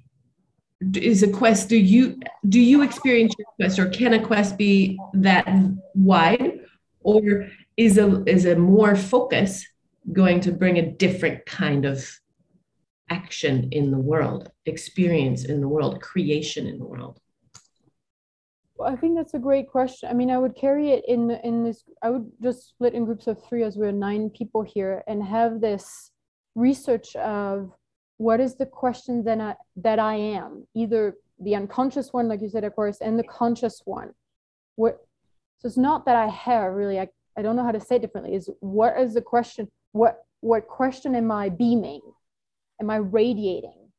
is a quest. Do you do you experience your quest, or can a quest be that wide, or is a is a more focus going to bring a different kind of action in the world, experience in the world, creation in the world? Well, I think that's a great question. I mean, I would carry it in in this. I would just split in groups of three, as we're nine people here, and have this research of what is the question that I that I am, either the unconscious one, like you said, of course, and the conscious one. What? So it's not that I have really. I I don't know how to say it differently. Is what is the question? What what question am I beaming? Am I radiating?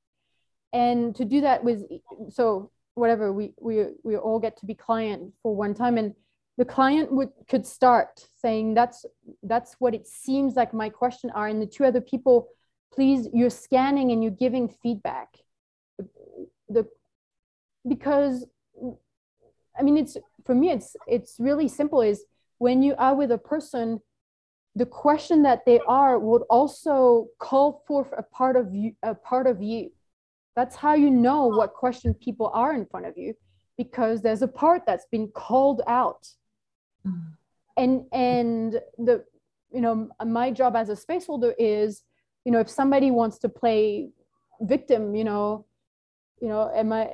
And to do that with so whatever we we we all get to be client for one time and the client would could start saying that's that's what it seems like my question are and the two other people please you're scanning and you're giving feedback. The because i mean it's for me it's it's really simple is when you are with a person the question that they are would also call forth a part of you a part of you. That's how you know what question people are in front of you because there's a part that's been called out and and the you know my job as a space holder is you know if somebody wants to play victim you know you know am i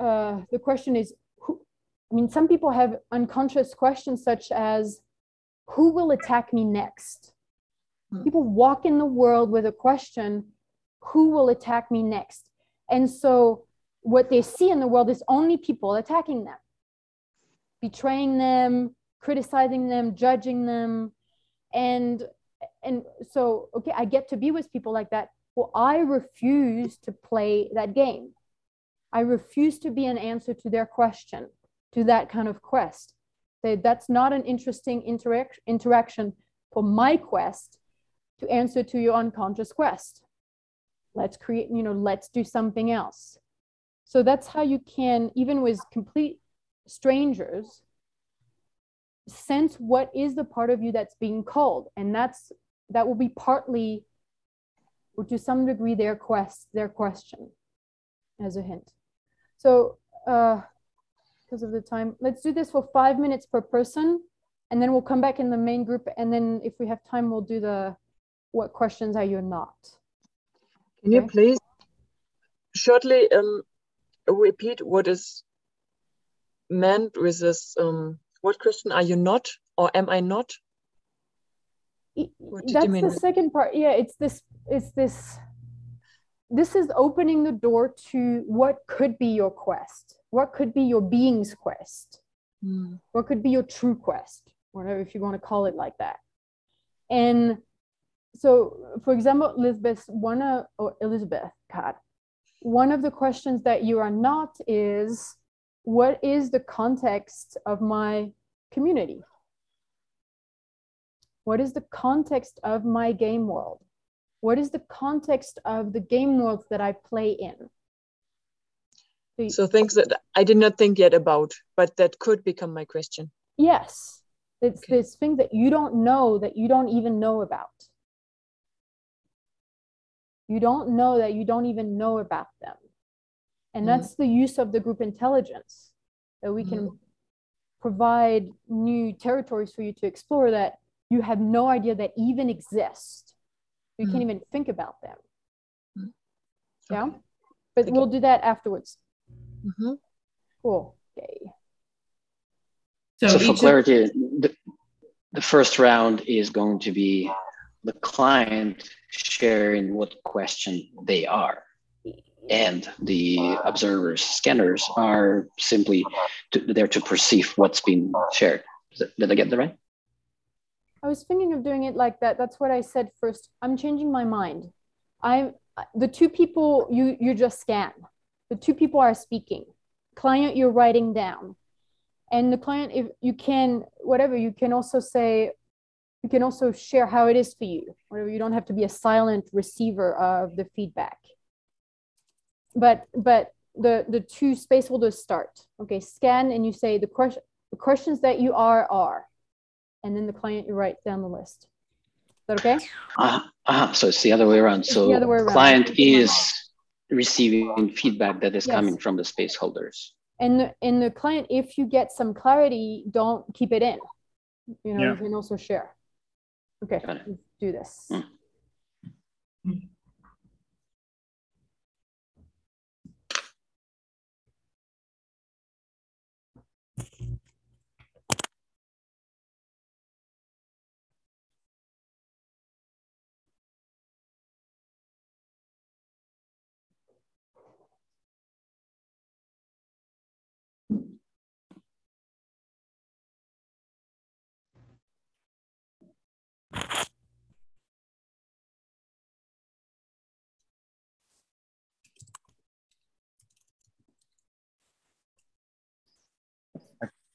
uh, the question is who i mean some people have unconscious questions such as who will attack me next? People walk in the world with a question who will attack me next? And so what they see in the world is only people attacking them betraying them criticizing them judging them. And and so okay i get to be with people like that. Well i refuse to play that game. I refuse to be an answer to their question to that kind of quest. Say, that's not an interesting interac- interaction for my quest to answer to your unconscious quest. Let's create you know let's do something else. So that's how you can even with complete strangers sense what is the part of you that's being called and that's that will be partly or to some degree their quest their question as a hint. So uh because of the time let's do this for five minutes per person and then we'll come back in the main group and then if we have time we'll do the what questions are you not. Can you please shortly um, repeat what is meant with this? Um, what question are you not, or am I not? I- What did you that's the second part yeah it's this it's this this is opening the door to what could be your quest what could be your being's quest Hmm. what could be your true quest whatever if you want to call it like that and so for example elizabeth one of or elizabeth god one of the questions that you are not is what is the context of my community what is the context of my game world what is the context of the game worlds that i play in So- So things that I did not think yet about, but that could become my question. Yes. It's Okay. this thing that you don't know that you don't even know about. You don't know that you don't even know about them. And Mhm. that's the use of the group intelligence that we can provide new territories for you to explore that you have no idea that even exist. You can't Mhm. even think about them. Mhm. Yeah. Okay. But Thank we'll do that afterwards. Mhm. Cool. Okay. So, So for each of- clarity, the, the first round is going to be the client sharing what question they are. And the observers, scanners are simply to, there to perceive what's been shared. Did I get that right? I was thinking of doing it like that. That's what I said first. I'm changing my mind. I'm the two people you you just scan. The two people are speaking. Client you're writing down. And the client if you can whatever you can also say you can also share how it is for you. Whatever you don't have to be a silent receiver of the feedback. But but the the two space holders start. Okay, scan and you say the question the questions that you are are and then the client you write down the list. Is that okay? Uh, uh, so it's the other way around. It's So the other way around. client is receiving feedback that is Yes. coming from the space holders. And the, and the client, if you get some clarity, don't keep it in. You know, Yeah. you can also share. Okay, let's do this. Mm.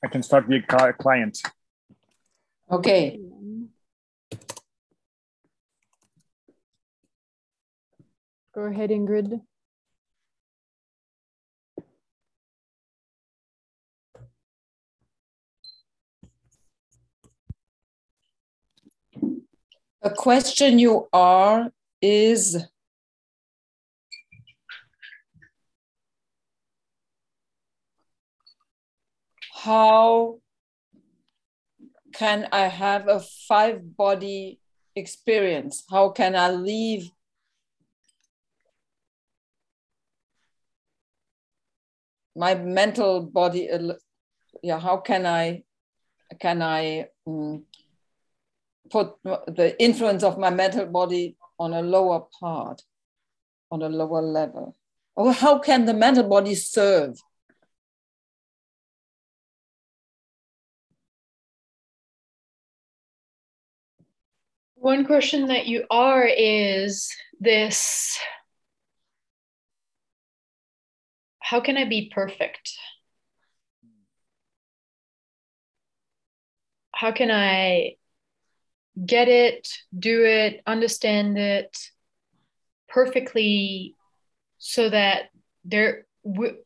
I can start the client. Okay, Go ahead, Ingrid. a question you are is how can I have a five body experience? How can I leave my mental body? Yeah, how can I can I mm, put the influence of my mental body on a lower part, on a lower level? Or how can the mental body serve? One question that you are is this How can I be perfect? How can I get it, do it, understand it perfectly so that there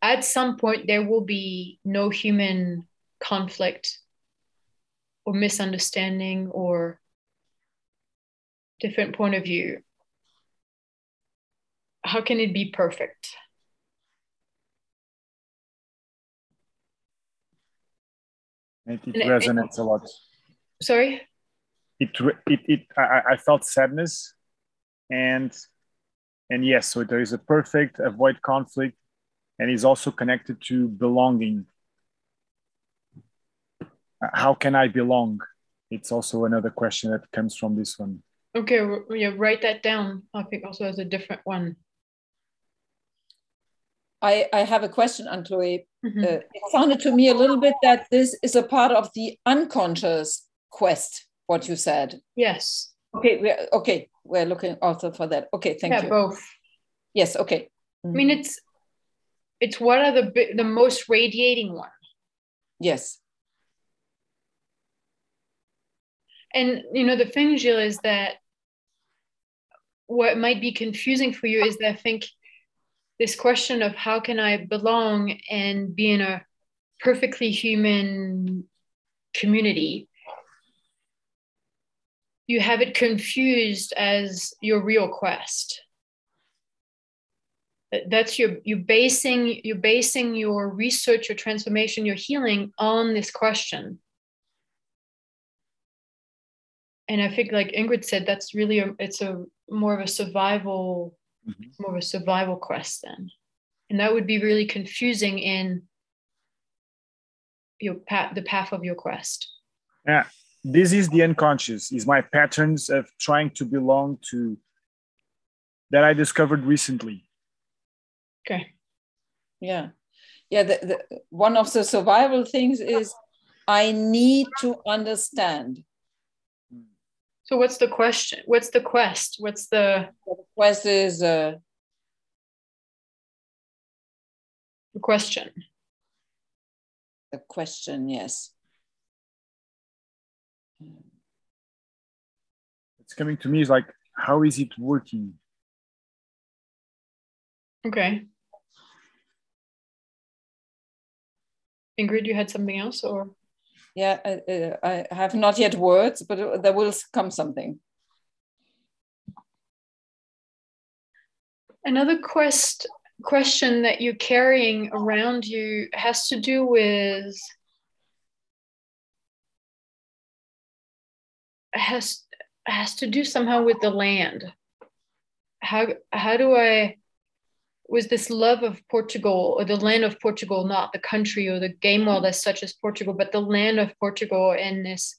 at some point there will be no human conflict or misunderstanding or different point of view how can it be perfect It, it And it- resonates a lot. sorry It it, it I, I felt sadness, and and yes, so there is a perfect avoid conflict, and is also connected to belonging. Uh, How can I belong? It's also another question that comes from this one. Okay yeah write that down i think also as a different one I, I have a question, Anne Chloe. Mhm. Uh, it sounded to me a little bit that this is a part of the unconscious quest, what you said. yes Okay, we're, okay, we're looking also for that. Okay, thank yeah you. both Yes, okay. i mean it's it's what are the the most radiating one Yes. and you know the thing Gilles, is that what might be confusing for you is that i think this question of how can i belong and be in a perfectly human community you have it confused as your real quest. That's your you basing you're basing your research your transformation your healing on this question. And I think, like Ingrid said, that's really a, it's a more of a survival, Mhm. more of a survival quest then, and that would be really confusing in your path, the path of your quest. Yeah, this is the unconscious. Is my patterns of trying to belong to that I discovered recently. Okay. Yeah. Yeah. The, the, one of the survival things is I need to understand. So what's the question? What's the quest? What's the The quest is uh, the question? the question, yes. It's coming to me is like, how is it working? Okay. Ingrid, you had something else, or Yeah, uh, I have not yet words, but there will come something. Another quest question that you're carrying around you has to do with has has to do somehow with the land. How how do I was this love of Portugal or the land of Portugal, not the country or the game world as such as Portugal, but the land of Portugal and this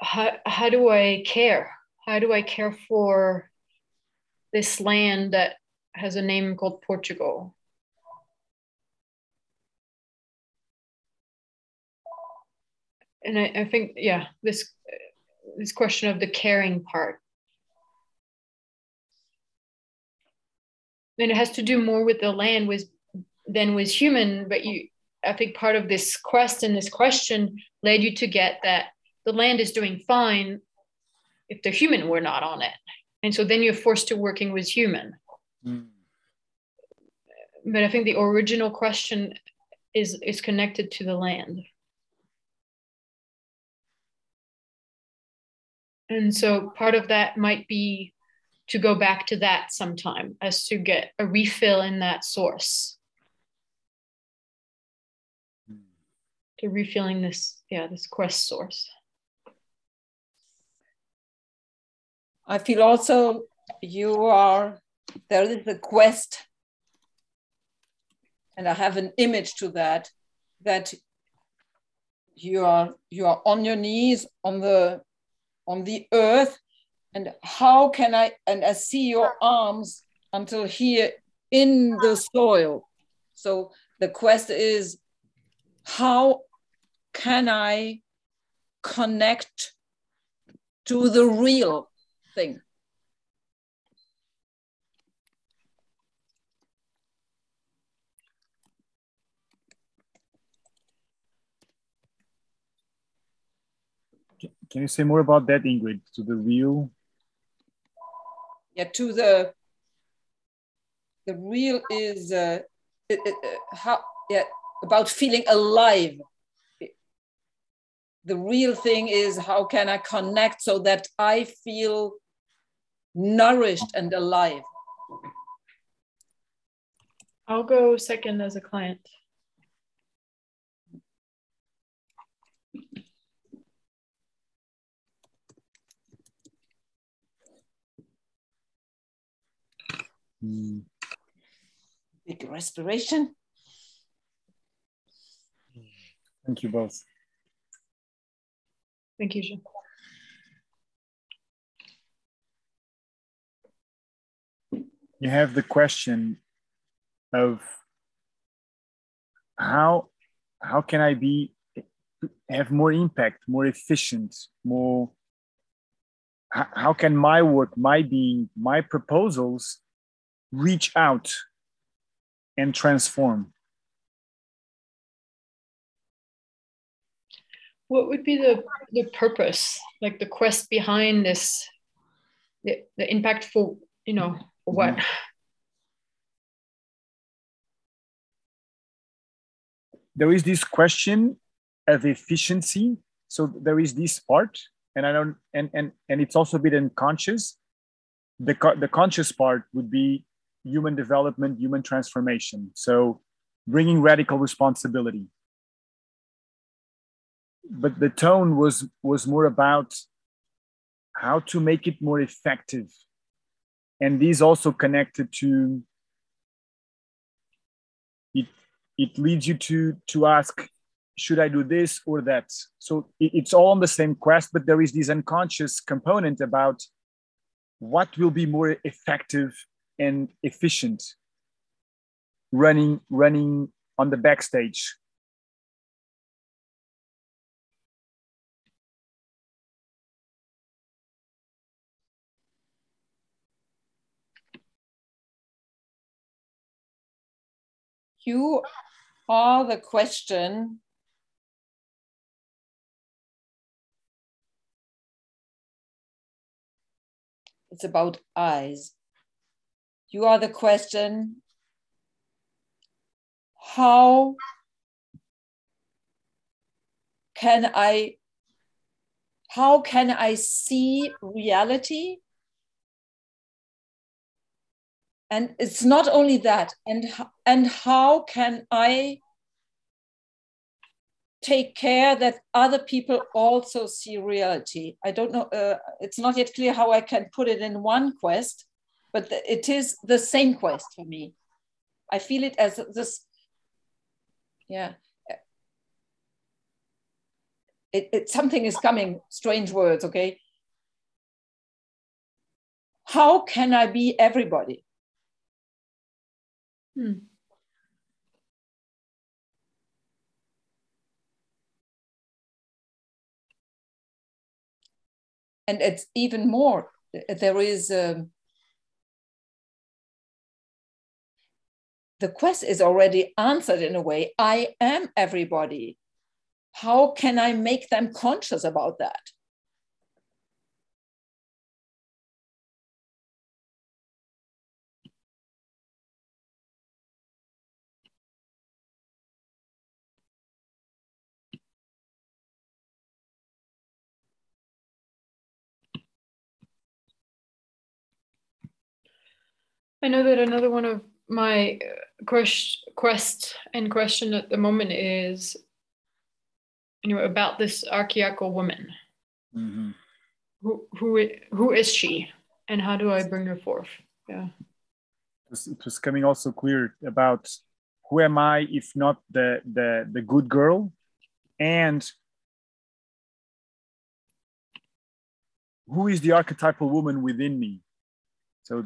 how how do I care? How do I care for this land that has a name called Portugal? And I, I think, yeah, this this question of the caring part. And it has to do more with the land was than was human, but you I think part of this quest and this question led you to get that the land is doing fine if the human were not on it. And so then you're forced to working with human. Hmm. But I think the original question is is connected to the land. And so part of that might be to go back to that sometime as to get a refill in that source. To refilling this, yeah, this quest source. I feel also you are, there is a quest, and I have an image to that, that you are you are on your knees on the on the earth and how can i and i see your arms until here in the soil so the quest is how can i connect to the real thing Can you say more about that, Ingrid? To the real? Yeah to the the real is uh, it, it, uh, how yeah about feeling alive the real thing is how can I connect so that I feel nourished and alive? I'll go second as a client. Mm. Big respiration. Thank you both. Thank you, Jean. You have the question of how how can I be have more impact, more efficient, more how, how can my work, my being, my proposals reach out and transform? What would be the the purpose, like the quest behind this, the, the impactful, you know, what? Mm-hmm. there is this question of efficiency so there is this part and i don't and and, and it's also a bit unconscious the, the conscious part would be human development human transformation. So bringing radical responsibility. But the tone was was more about how to make it more effective. And these also connected to it it leads you to to ask should i do this or that? So it, it's all on the same quest but there is this unconscious component about what will be more effective and efficient running running on the backstage You are the question it's about eyes. You are the question how can I how can I see reality? And it's not only that, and and how can I take care that other people also see reality. I don't know, uh, it's not yet clear how I can put it in one quest, but it is the same quest for me. I feel it as this, yeah. It, it something is coming, strange words, okay? How can I be everybody? Hmm. and it's even more there is um, the quest is already answered in a way. I am everybody. How can i make them conscious about that? I know that another one of my quest, quest and question at the moment is, you know, about this archetypal woman. Mm-hmm. Who who who is she, and how do I bring her forth? Yeah. It was coming also clear about who am I if not the the the good girl, and who is the archetypal woman within me. So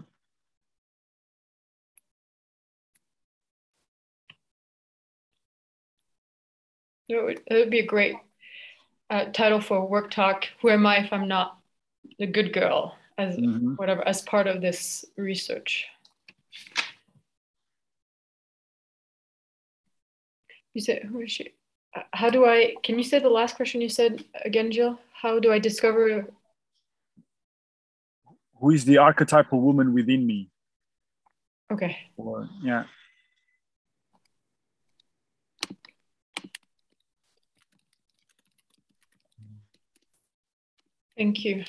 It would, it would be a great uh, title for a work talk. Who am I if I'm not the good girl? As Mhm. whatever, as part of this research. You said, who is she? Uh, How do I? Can you say the last question you said again, Gilles? How do I discover? who is the archetypal woman within me? Okay, Or yeah. Thank you.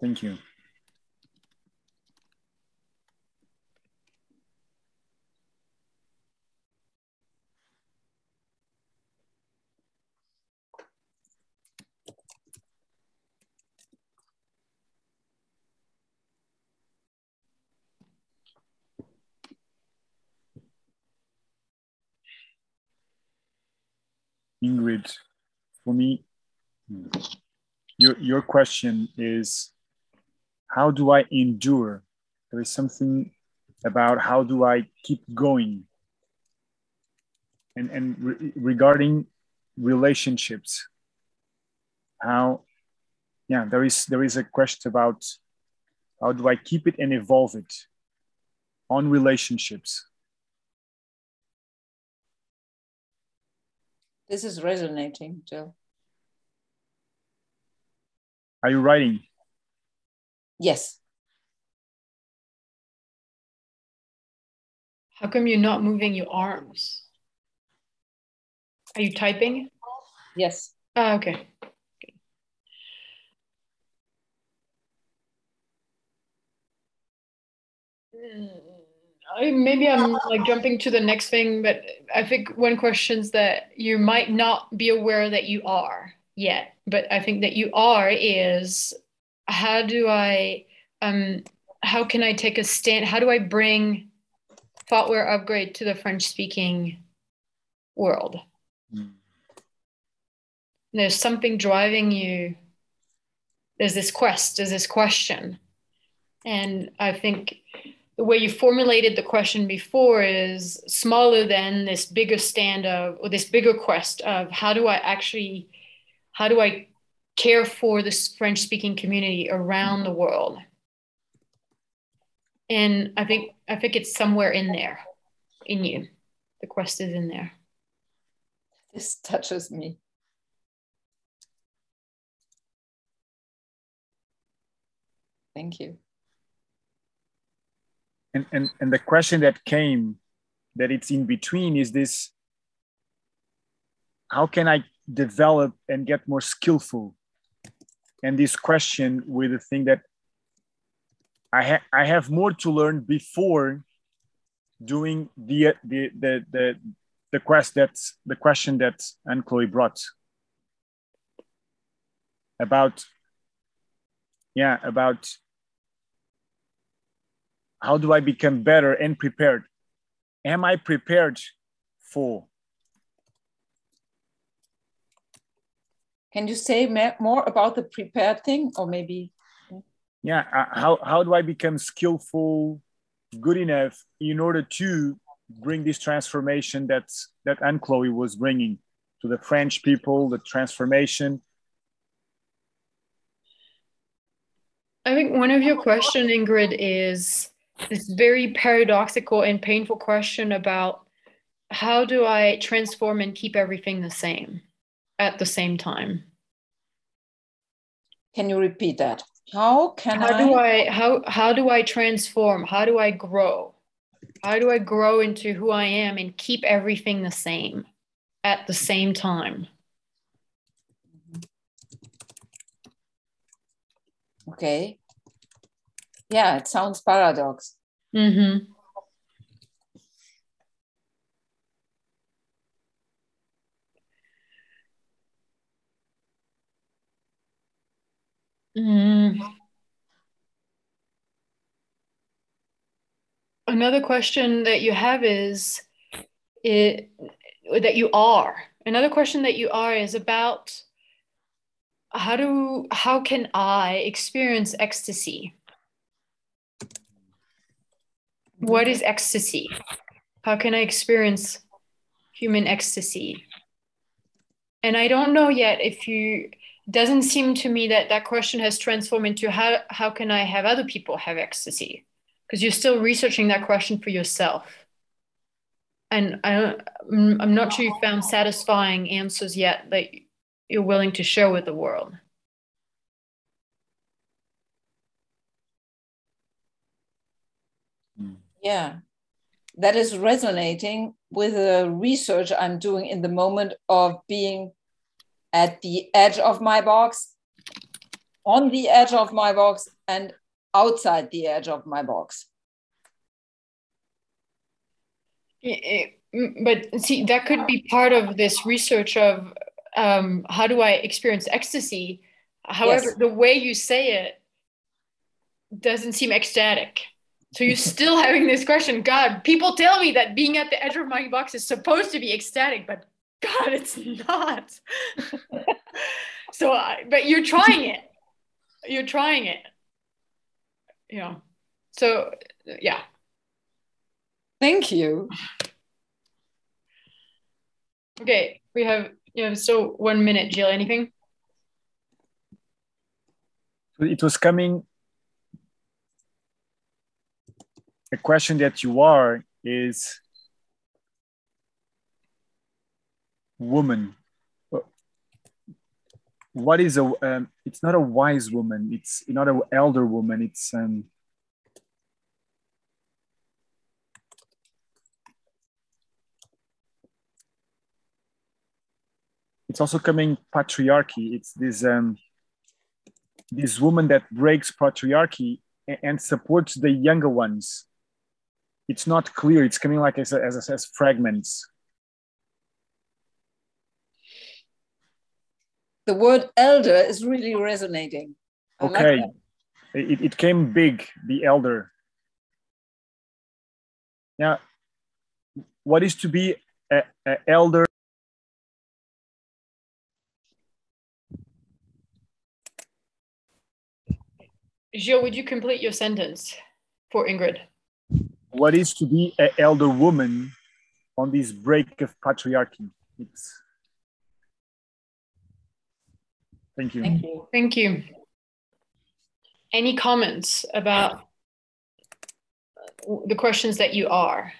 Thank you. Ingrid, for me, hmm. Your, your question is how do I endure? There is something about how do I keep going? And, and re regarding relationships, how, yeah, there is, there is a question about how do I keep it and evolve it on relationships? This is resonating, Gilles. Are you writing? Yes. How come you're not moving your arms? Are you typing? Yes. Ah, okay. I, maybe I'm like jumping to the next thing, but I think one question is that you might not be aware that you are yet, but I think that you are is how do I um how can I take a stand? How do I bring thoughtware upgrade to the French speaking world? Mm. There's something driving you. There's this quest, there's this question. And I think the way you formulated the question before is smaller than this bigger stand of or this bigger quest of how do I actually how do I care for this French speaking community around the world? And I think I think it's somewhere in there, in you. The quest is in there. This touches me. Thank you and, and, and the question that came that it's in between is this how can i develop and get more skillful and this question with the thing that i have i have more to learn before doing the the the the, the quest that's the question that Anne Chloe brought about yeah about how do I become better and prepared? Am I prepared for? Can you say more about the prepared thing or maybe? Yeah, uh, how, how do I become skillful, good enough in order to bring this transformation that's, that Anne Chloe was bringing to the French people, the transformation? I think one of your question, Ingrid, is this very paradoxical and painful question about how do I transform and keep everything the same at the same time? Can you repeat that? How can how I? do I how how do I transform? How do I grow? How do I grow into who I am and keep everything the same at the same time? Okay. Yeah, it sounds paradox. Mm-hmm. Mm. Another question that you have is it that you are. Another question that you are is about how do how can I experience ecstasy? what is ecstasy? How can I experience human ecstasy? And I don't know yet if you doesn't seem to me that that question has transformed into how how can I have other people have ecstasy? Because you're still researching that question for yourself. And I mm, I'm not sure you've found satisfying answers yet that you're willing to share with the world. Hmm. Yeah, that is resonating with the research I'm doing in the moment of being at the edge of my box on the edge of my box and outside the edge of my box. But see, that could be part of this research of um, how do I experience ecstasy. However, yes. the way you say it doesn't seem ecstatic. So you're [LAUGHS] still having this question. God, people tell me that being at the edge of my box is supposed to be ecstatic, but God, it's not. so, I, but you're trying it. You're trying it. You know. So, yeah. Thank you. Okay, we have you have so one minute, Gilles. Anything? It was coming. A question that you are is woman. What is a? Um, it's not a wise woman. It's not an elder woman. It's um, it's also coming patriarchy. It's this um, this woman that breaks patriarchy and supports the younger ones. It's not clear. It's coming like as as, as fragments. The word elder is really resonating. I okay, like it, it came big. The elder. Now, what is to be an elder Gilles, would you complete your sentence for Ingrid? What is to be an elder woman on this break of patriarchy? It's... Thank you. Thank you. Thank you. Any comments about the questions that you are?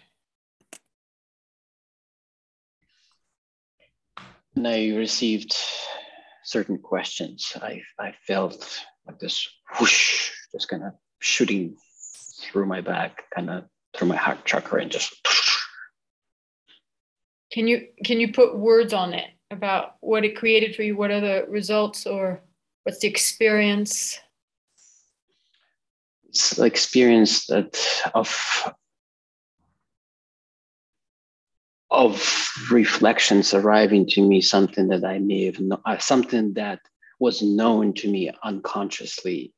When I received certain questions, I, I felt like this whoosh, just kind of shooting through my back, kind of through my heart chakra, and just. Can you can you put words on it about what it created for you? What are the results, or what's the experience? It's the experience that of of reflections arriving to me, something that I may have not, uh, something that was known to me unconsciously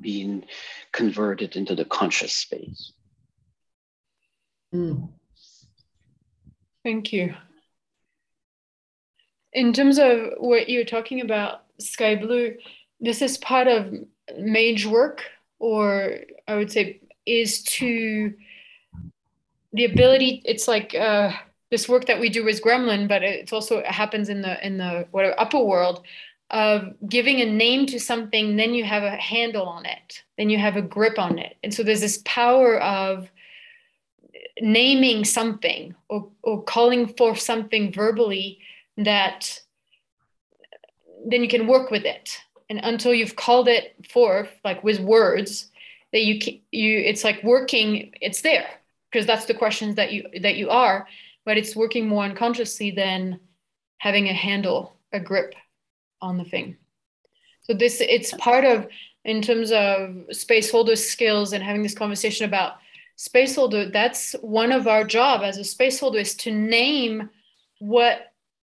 being converted into the conscious space. Mm. Thank you. In terms of what you're talking about, Sky Blue, this is part of mage work, or I would say is to the ability, it's like uh, this work that we do with Gremlin, but it also happens in the in the whatever upper world of giving a name to something, then you have a handle on it, then you have a grip on it. And so there's this power of naming something or, or calling for something verbally that then you can work with it. And until you've called it forth, like with words, that you you it's like working, it's there because that's the questions that you that you are, but it's working more unconsciously than having a handle, a grip on the thing. So this it's part of in terms of space holder skills and having this conversation about space holder. That's one of our job as a space holder is to name what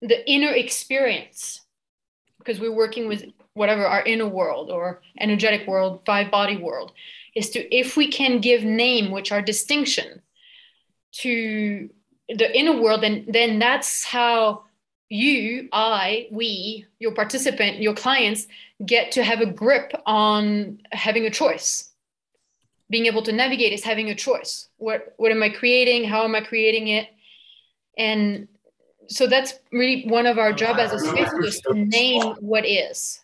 the inner experience, because we're working with whatever our inner world or energetic world, five body world, is to if we can give name, which are distinction, to the inner world, then then that's how you, I, we, your participant, your clients get to have a grip on having a choice. Being able to navigate is having a choice. What what am I creating? How am I creating it? And so that's really one of our job as a space to name what is,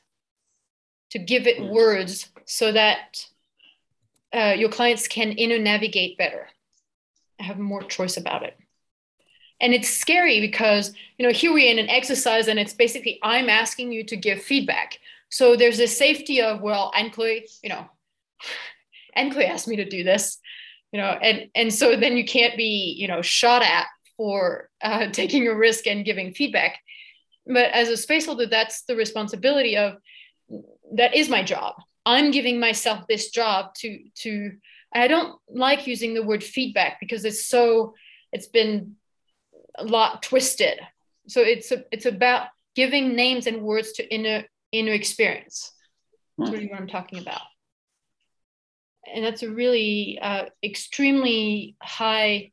to give it words so that uh, your clients can inner navigate better, have more choice about it. And it's scary because you know here we're in an exercise and it's basically i'm asking you to give feedback. So there's a safety of well Anne-Chloé you know [LAUGHS] Anne-Chloé asked me to do this you know and and so then you can't be you know shot at for uh, [LAUGHS] taking a risk and giving feedback. But as a space holder that's the responsibility of that is my job. I'm giving myself this job to to i don't like using the word feedback because it's so it's been a lot twisted. So it's a, it's about giving names and words to inner inner experience. That's really what i'm talking about. And that's a really uh, extremely high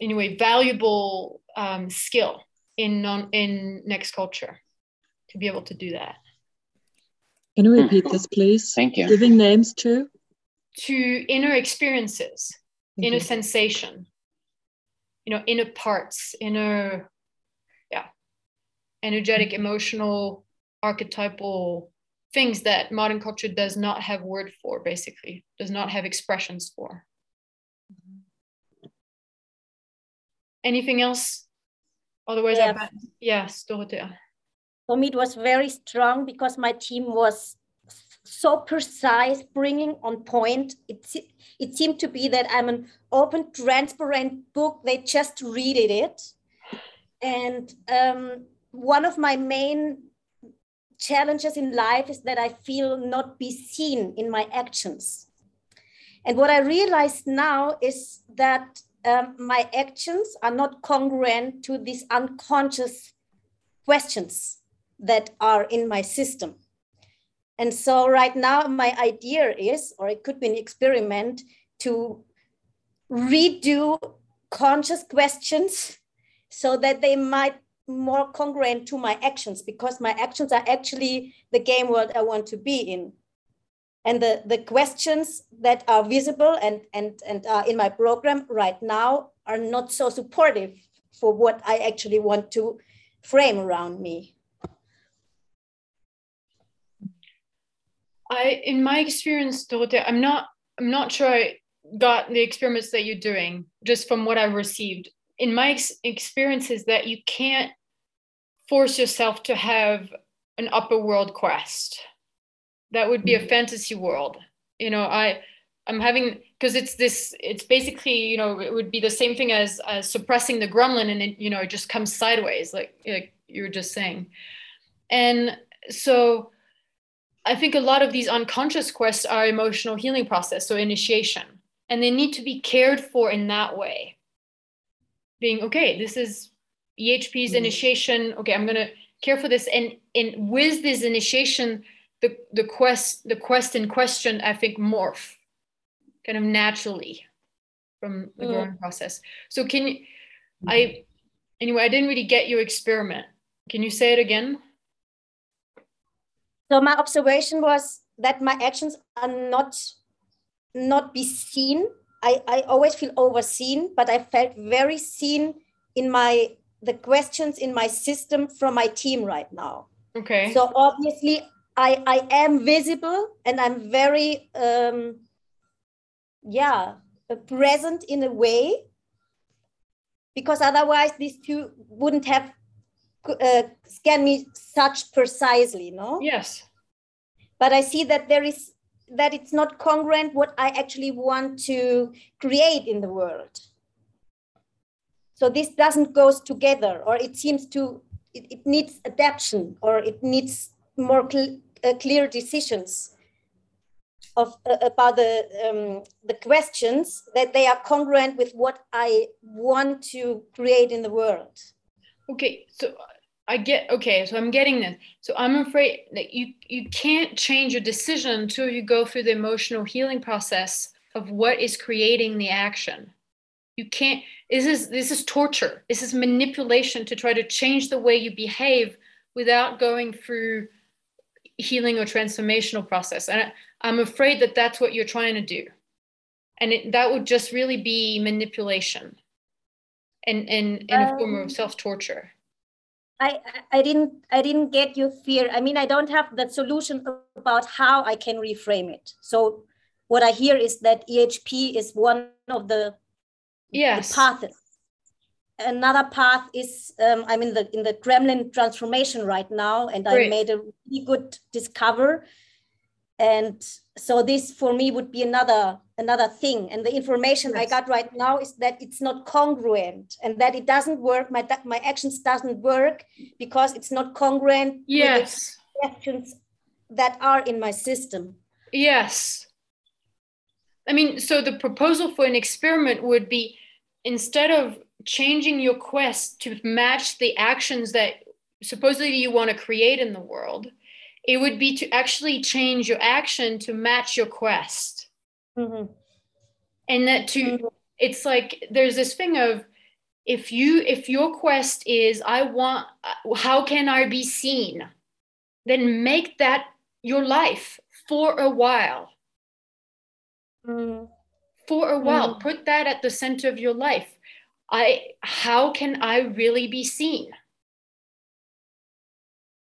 anyway valuable um, skill in non in next culture to be able to do that Can you repeat this, please? Thank you. Giving names to? to inner experiences Thank inner you. sensation you know inner parts inner yeah energetic emotional archetypal things that modern culture does not have word for basically does not have expressions for anything else? Otherwise Yeah. I, yes dorothea for me it was very strong because my team was so precise bringing on point. It, it seemed to be that i'm an open transparent book. They just read it. And um, one of my main challenges in life is that i feel not be seen in my actions. And what i realize now is that um, my actions are not congruent to these unconscious questions that are in my system. And so right now my idea is, or it could be an experiment to redo conscious questions so that they might more congruent to my actions because my actions are actually the game world I want to be in. And the, the questions that are visible and, and, and are in my program right now are not so supportive for what I actually want to frame around me. I, in my experience, Dorothea, I'm not, I'm not sure I got the experiments that you're doing just from what I've received. In my ex- experience, is that you can't force yourself to have an upper world quest. That would be a fantasy world. You know, I, I'm having because it's this. It's basically, you know, it would be the same thing as as suppressing the gremlin, and it, you know, it just comes sideways, like like you were just saying, and so I think a lot of these unconscious quests are emotional healing process, so initiation, and they need to be cared for in that way. Being okay, this is EHP's mm-hmm. initiation. Okay, I'm gonna care for this, and and with this initiation, the the quest the quest in question, I think morph, kind of naturally, from the Mm. growing process. So can you, I, anyway, I didn't really get your experiment. Can you say it again? So my observation was that my actions are not not be seen. I, I always feel overseen, but I felt very seen in my the questions in my system from my team right now. Okay. So obviously I, I am visible and I'm very um, yeah uh, present in a way because otherwise these two wouldn't have uh, scanned me such precisely, no? yes. but I see that there is that it's not congruent what I actually want to create in the world. So this doesn't goes together, or it seems to it, it needs adaptation, or it needs more cl- uh, clear decisions of uh, about the um, the questions that they are congruent with what I want to create in the world. Okay, so I get okay, so I'm getting this. So I'm afraid that you you can't change your decision until you go through the emotional healing process of what is creating the action. You can't this is this is torture. This is manipulation to try to change the way you behave without going through healing or transformational process. And I'm afraid that that's what you're trying to do. And it, that would just really be manipulation and and in a form Um, of self-torture. I, I I didn't I didn't get your fear. I mean, I don't have the solution about how I can reframe it. So what I hear is that EHP is one of the, Yes. the paths. Another path is um, I'm in the in the Gremlin transformation right now, and I made a really good discover. And so this for me would be another another thing. And the information I got right now is that it's not congruent and that it doesn't work. My my actions doesn't work because it's not congruent with the Yes. questions that are in my system. Yes. I mean, so the proposal for an experiment would be instead of changing your quest to match the actions that supposedly you want to create in the world, it would be to actually change your action to match your quest. Mhm. And that to, Mhm. it's like there's this thing of if you, if your quest is, I want, how can I be seen? Then make that your life for a while. Mhm. for a while Mm. put that at the center of your life i how can i really be seen?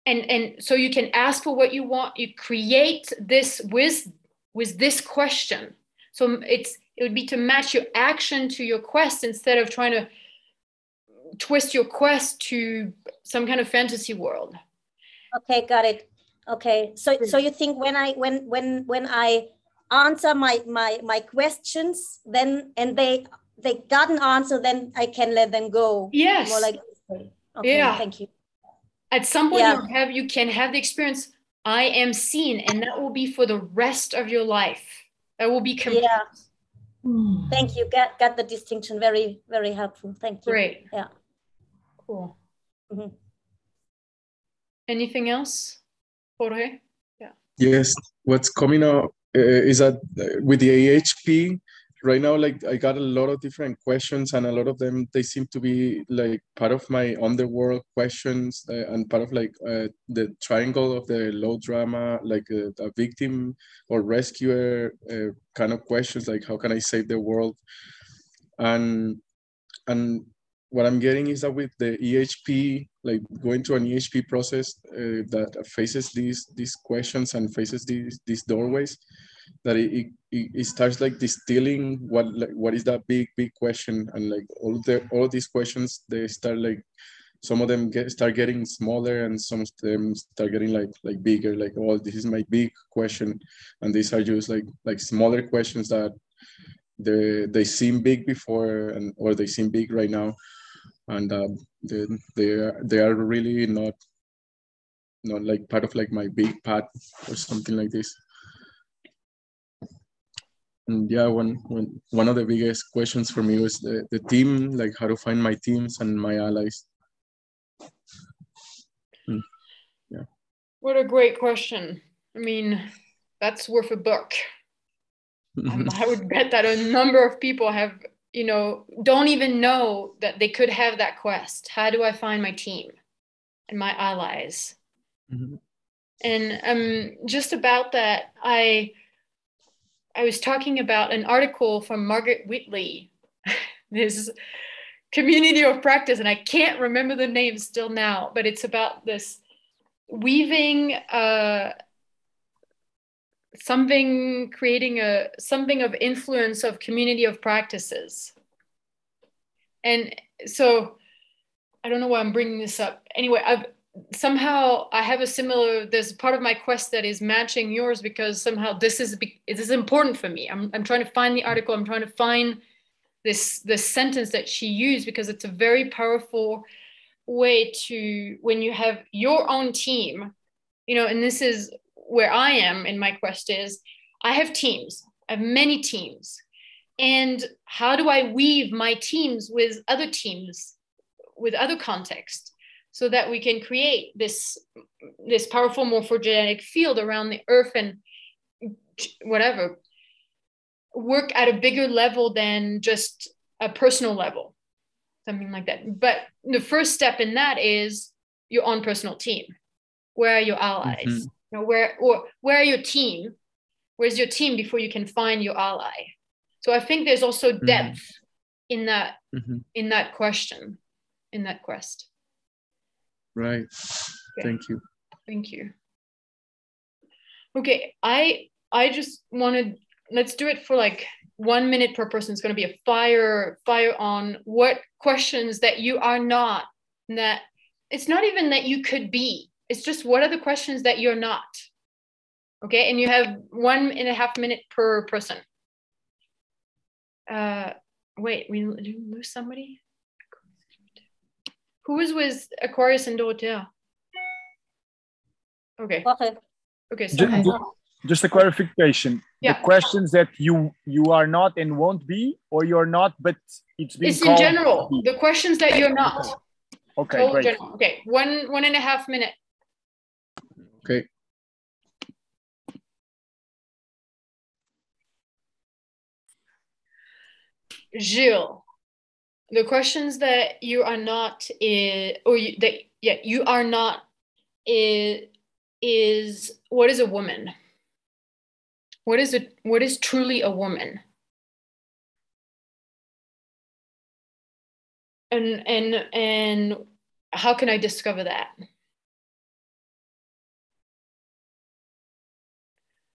And and so you can ask for what you want. You create this with with this question. So it's it would be to match your action to your quest instead of trying to twist your quest to some kind of fantasy world. Okay, got it. Okay, so hmm. so you think when I when when when I answer my my my questions, then and they they got an answer, then I can let them go. yes More like. Okay, Yeah. thank you. at some point Yeah. you have you can have the experience i am seen and that will be for the rest of your life that will be complete Yeah. Thank you. Got got the distinction. Very very helpful. Thank you. great Yeah. cool Mhm. anything else jorge Yeah. Yes, what's coming up uh, is that uh, with the EHP right now, like I got a lot of different questions, and a lot of them they seem to be like part of my underworld questions uh, and part of like uh, the triangle of the low drama, like uh, a victim or rescuer uh, kind of questions, like how can I save the world, and and what I'm getting is that with the EHP, like going through an EHP process uh, that faces these these questions and faces these these doorways, that it, it, it starts like distilling what like what is that big big question and like all the all these questions they start like some of them get start getting smaller and some of them start getting like like bigger like oh this is my big question. And these are just like like smaller questions that they they seem big before and or they seem big right now. And um, they they are, they are really not not like part of like my big path or something like this and yeah one one one of the biggest questions for me was the, the team like how to find my teams and my allies. Yeah. What a great question. I mean that's worth a book. Um, [LAUGHS] i would bet that a number of people have you know don't even know that they could have that quest. How do i find my team and my allies? Mhm. and um just about that i i was talking about an article from Margaret Wheatley [LAUGHS] this community of practice and i can't remember the name still now but it's about this weaving uh something creating a something of influence of community of practices. And so i don't know why i'm bringing this up. Anyway i've somehow i have a similar there's part of my quest that is matching yours because somehow this is this is important for me. I'm, I'm trying to find the mm. article. I'm trying to find this this sentence that she used because it's a very powerful way to when you have your own team you know and this is where i am in my quest is i have teams. I have many teams. And how do i weave my teams with other teams with other context so that we can create this this powerful morphogenetic field around the earth and whatever work at a bigger level than just a personal level something like that. But the first step in that is your own personal team. Where are your allies? Mhm. you know, where or where are your team? Where's your team before you can find your ally? So i think there's also depth in that Mhm. in that question in that quest right Okay. thank you Thank you. Okay, I I just wanted let's do it for like one minute per person. It's going to be a fire fire on what questions that you are not that it's not even that you could be. It's just what are the questions that you're not. Okay, and you have one and a half minute per person. Uh, wait, we we lose somebody. Who was with Aquarius and Dorothea? Okay. Okay. Okay, Ju- so Okay. Just a clarification. Yeah. The questions that you you are not and won't be, or you're not, but it's being it's in general the questions that you're not. Okay, Total great. general. Okay, one one and a half minute. Okay. Gilles, the questions that you are not is, or you, that yeah you are not is is what is a woman? What is it what is truly a woman? And and and how can I discover that?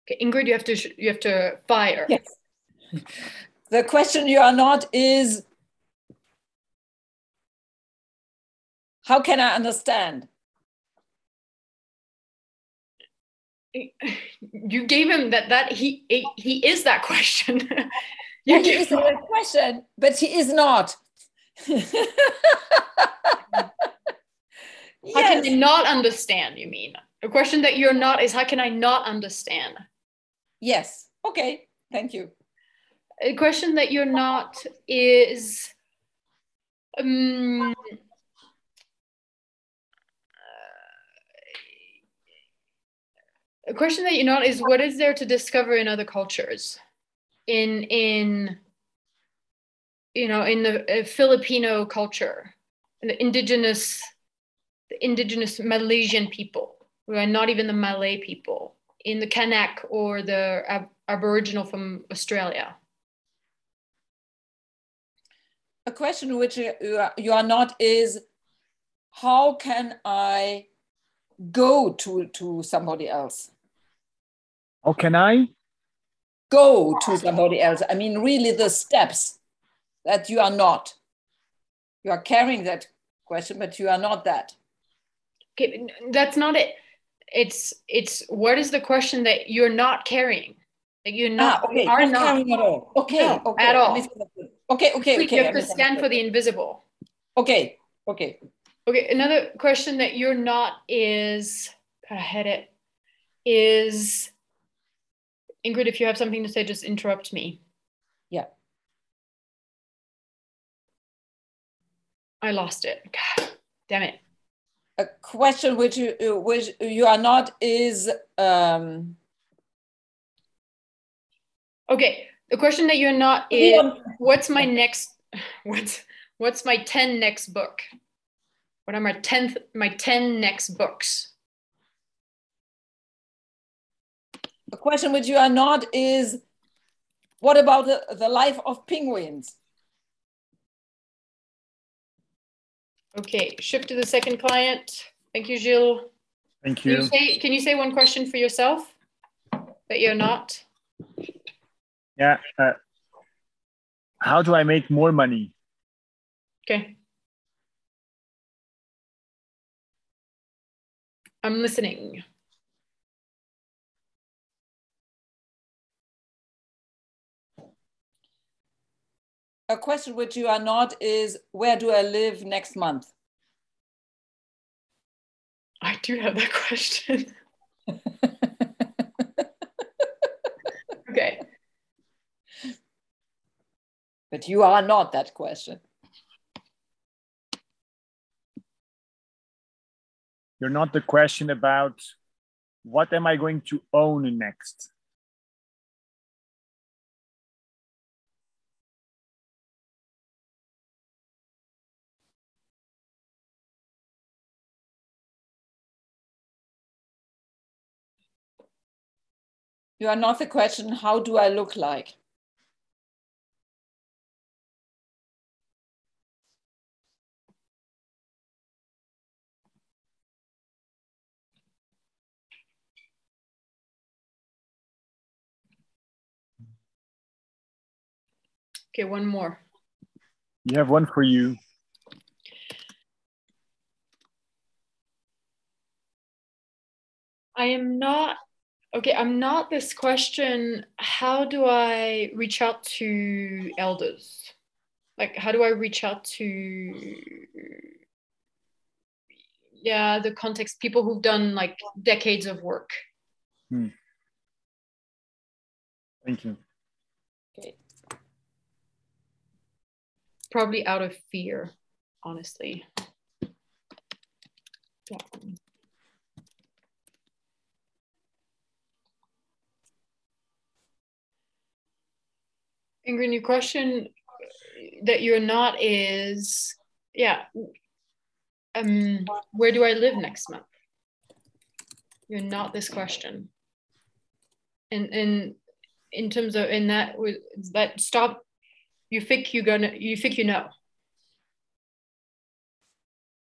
Okay, Ingrid, you have to you have to fire. Yes. The question you are not is how can I understand? you gave him that that he he is that question. [LAUGHS] You he gave- is a question, but he is not. [LAUGHS] How can I not understand? You mean a question that you're not is how can I not understand? yes. Okay, thank you. A question that you're not is um, a question that you're not is what is there to discover in other cultures? In in you know in the uh, filipino culture in the indigenous the indigenous malaysian people who are not even the malay people in the kanak or the ab- aboriginal from australia. A question which you you are, you are not is how can I go to, to somebody else? How can I? Go to somebody else. I mean, really, the steps that you are not. You are carrying that question, but you are not that. okay that's not it it's it's what is the question that you're not carrying that you're not ah, okay, you are not not carrying at all. Okay, No, okay. at all. Okay, okay, Please, okay. you have to scan for the invisible Okay, okay. Okay, another question that you're not is I had it is Ingrid, if you have something to say, just interrupt me. Yeah. I lost it. God, [SIGHS] damn it. A question which you uh, which you are not is um, Okay, the question that you're not is what's my next [LAUGHS] what's what's my 10 next book? What are my 10th my 10 next books? A question which you are not is what about the, the life of penguins? Okay, shift to the second client. Thank you, Gilles. Thank Can you you. say can you say one question for yourself that you're not? Yeah. Uh, how do I make more money? Okay. I'm listening. A question which you are not is where do I live next month? I do have that question. [LAUGHS] okay. But you are not that question. You're not the question about what am I going to own next? You are not the question, how do I look like? Okay, one more. You have one for you. I am not okay. I'm not this question. How do I reach out to elders? Like, how do I reach out to, yeah, the context, people who've done like decades of work? Hmm. Thank you. Okay. Probably out of fear, honestly. Yeah. Ingrid, your question that you're not is, yeah, um, where do I live next month? You're not this question. And and in terms of in that that stop, you think you're gonna you think you know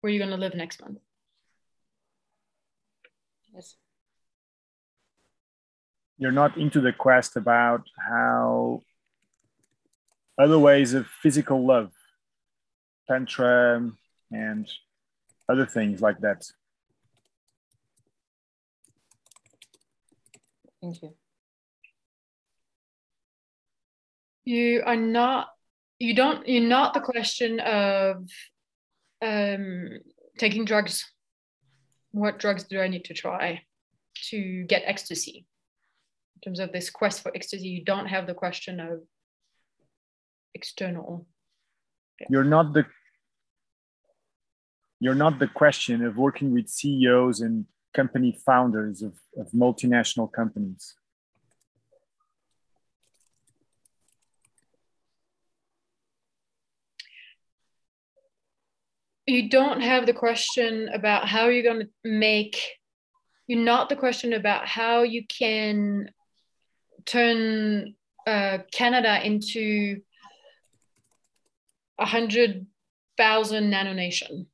where you're gonna live next month. Yes. You're not into the quest about how other ways of physical love, tantra, and other things like that. Thank you. You are not. You don't. You're not the question of um, taking drugs. What drugs do I need to try to get ecstasy? In terms of this quest for ecstasy, you don't have the question of external. You're not the you're not the question of working with CEOs and company founders of, of multinational companies. You don't have the question about how you're going to make, you're not the question about how you can turn uh, Canada into a hundred thousand nanonation.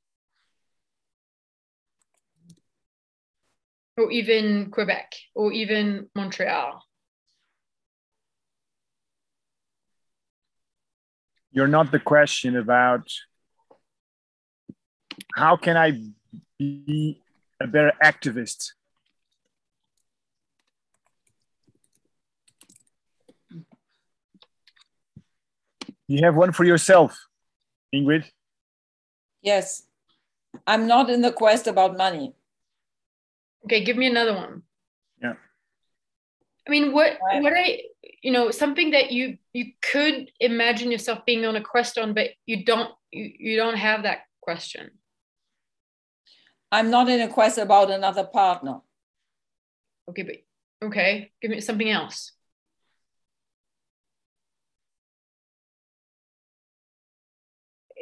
Or even Quebec or even Montreal. You're not the question about how can I be a better activist you have one for yourself Ingrid? Yes. I'm not in the quest about money. Okay, give me another one. Yeah. I mean, what what I you know something that you you could imagine yourself being on a quest on, but you don't you, you don't have that question. I'm not in a quest about another partner. Okay, but okay, give me something else.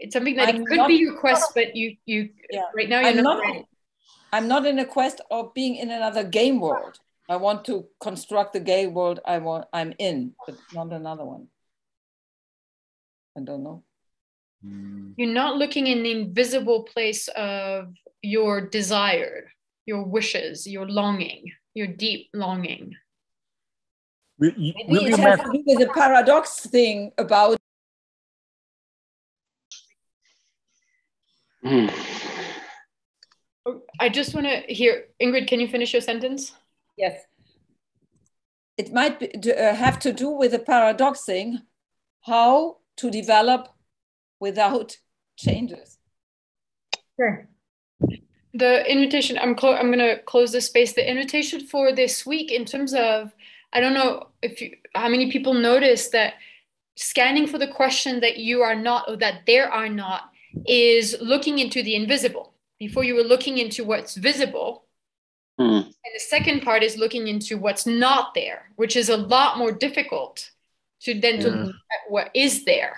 It's something that it could not, be your quest, but you you yeah. right now you're I'm not, not. I'm not in a quest of being in another game world. I want to construct the game world I want I'm in, but not another one. I don't know. You're not looking in the invisible place of your desire, your wishes, your longing, your deep longing. Maybe it has to do with the paradox thing about Mm. I just want to hear, Ingrid, can you finish your sentence? Yes. It might be, uh, have to do with the paradoxing how to develop without changes. Sure. The invitation, I'm, I'm going to close this space. The invitation for this week, in terms of, I don't know if you, how many people notice that scanning for the question that you are not or that there are not is looking into the invisible. Before you were looking into what's visible. Mm. And the second part is looking into what's not there, which is a lot more difficult to then yeah. to look at what is there.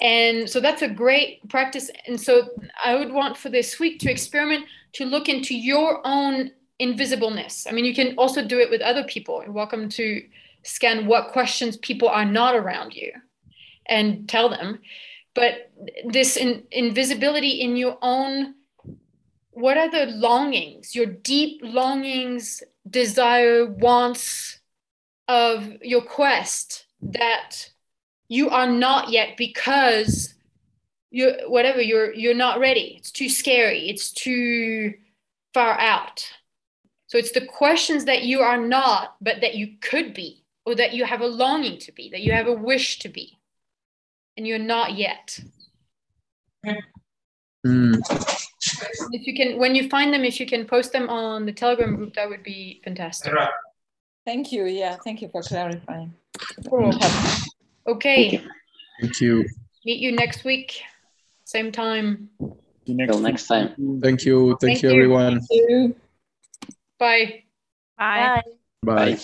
And so that's a great practice. And so I would want for this week to experiment to look into your own invisibleness. I mean, you can also do it with other people. You're welcome to scan what questions people are not around you and tell them but this in, invisibility in your own what are the longings your deep longings desire wants of your quest that you are not yet because you whatever you're you're not ready. It's too scary. It's too far out. So it's the questions that you are not but that you could be or that you have a longing to be that you have a wish to be and you're not yet. Mm. If you can, when you find them, if you can post them on the Telegram group, that would be fantastic. Thank you. Yeah, thank you for clarifying. Cool. Okay, Thank you. Meet you next week, same time. See you next Till next time. Thank you. Thank, Thank you, you. everyone. Bye. Bye. Bye. Bye. Bye.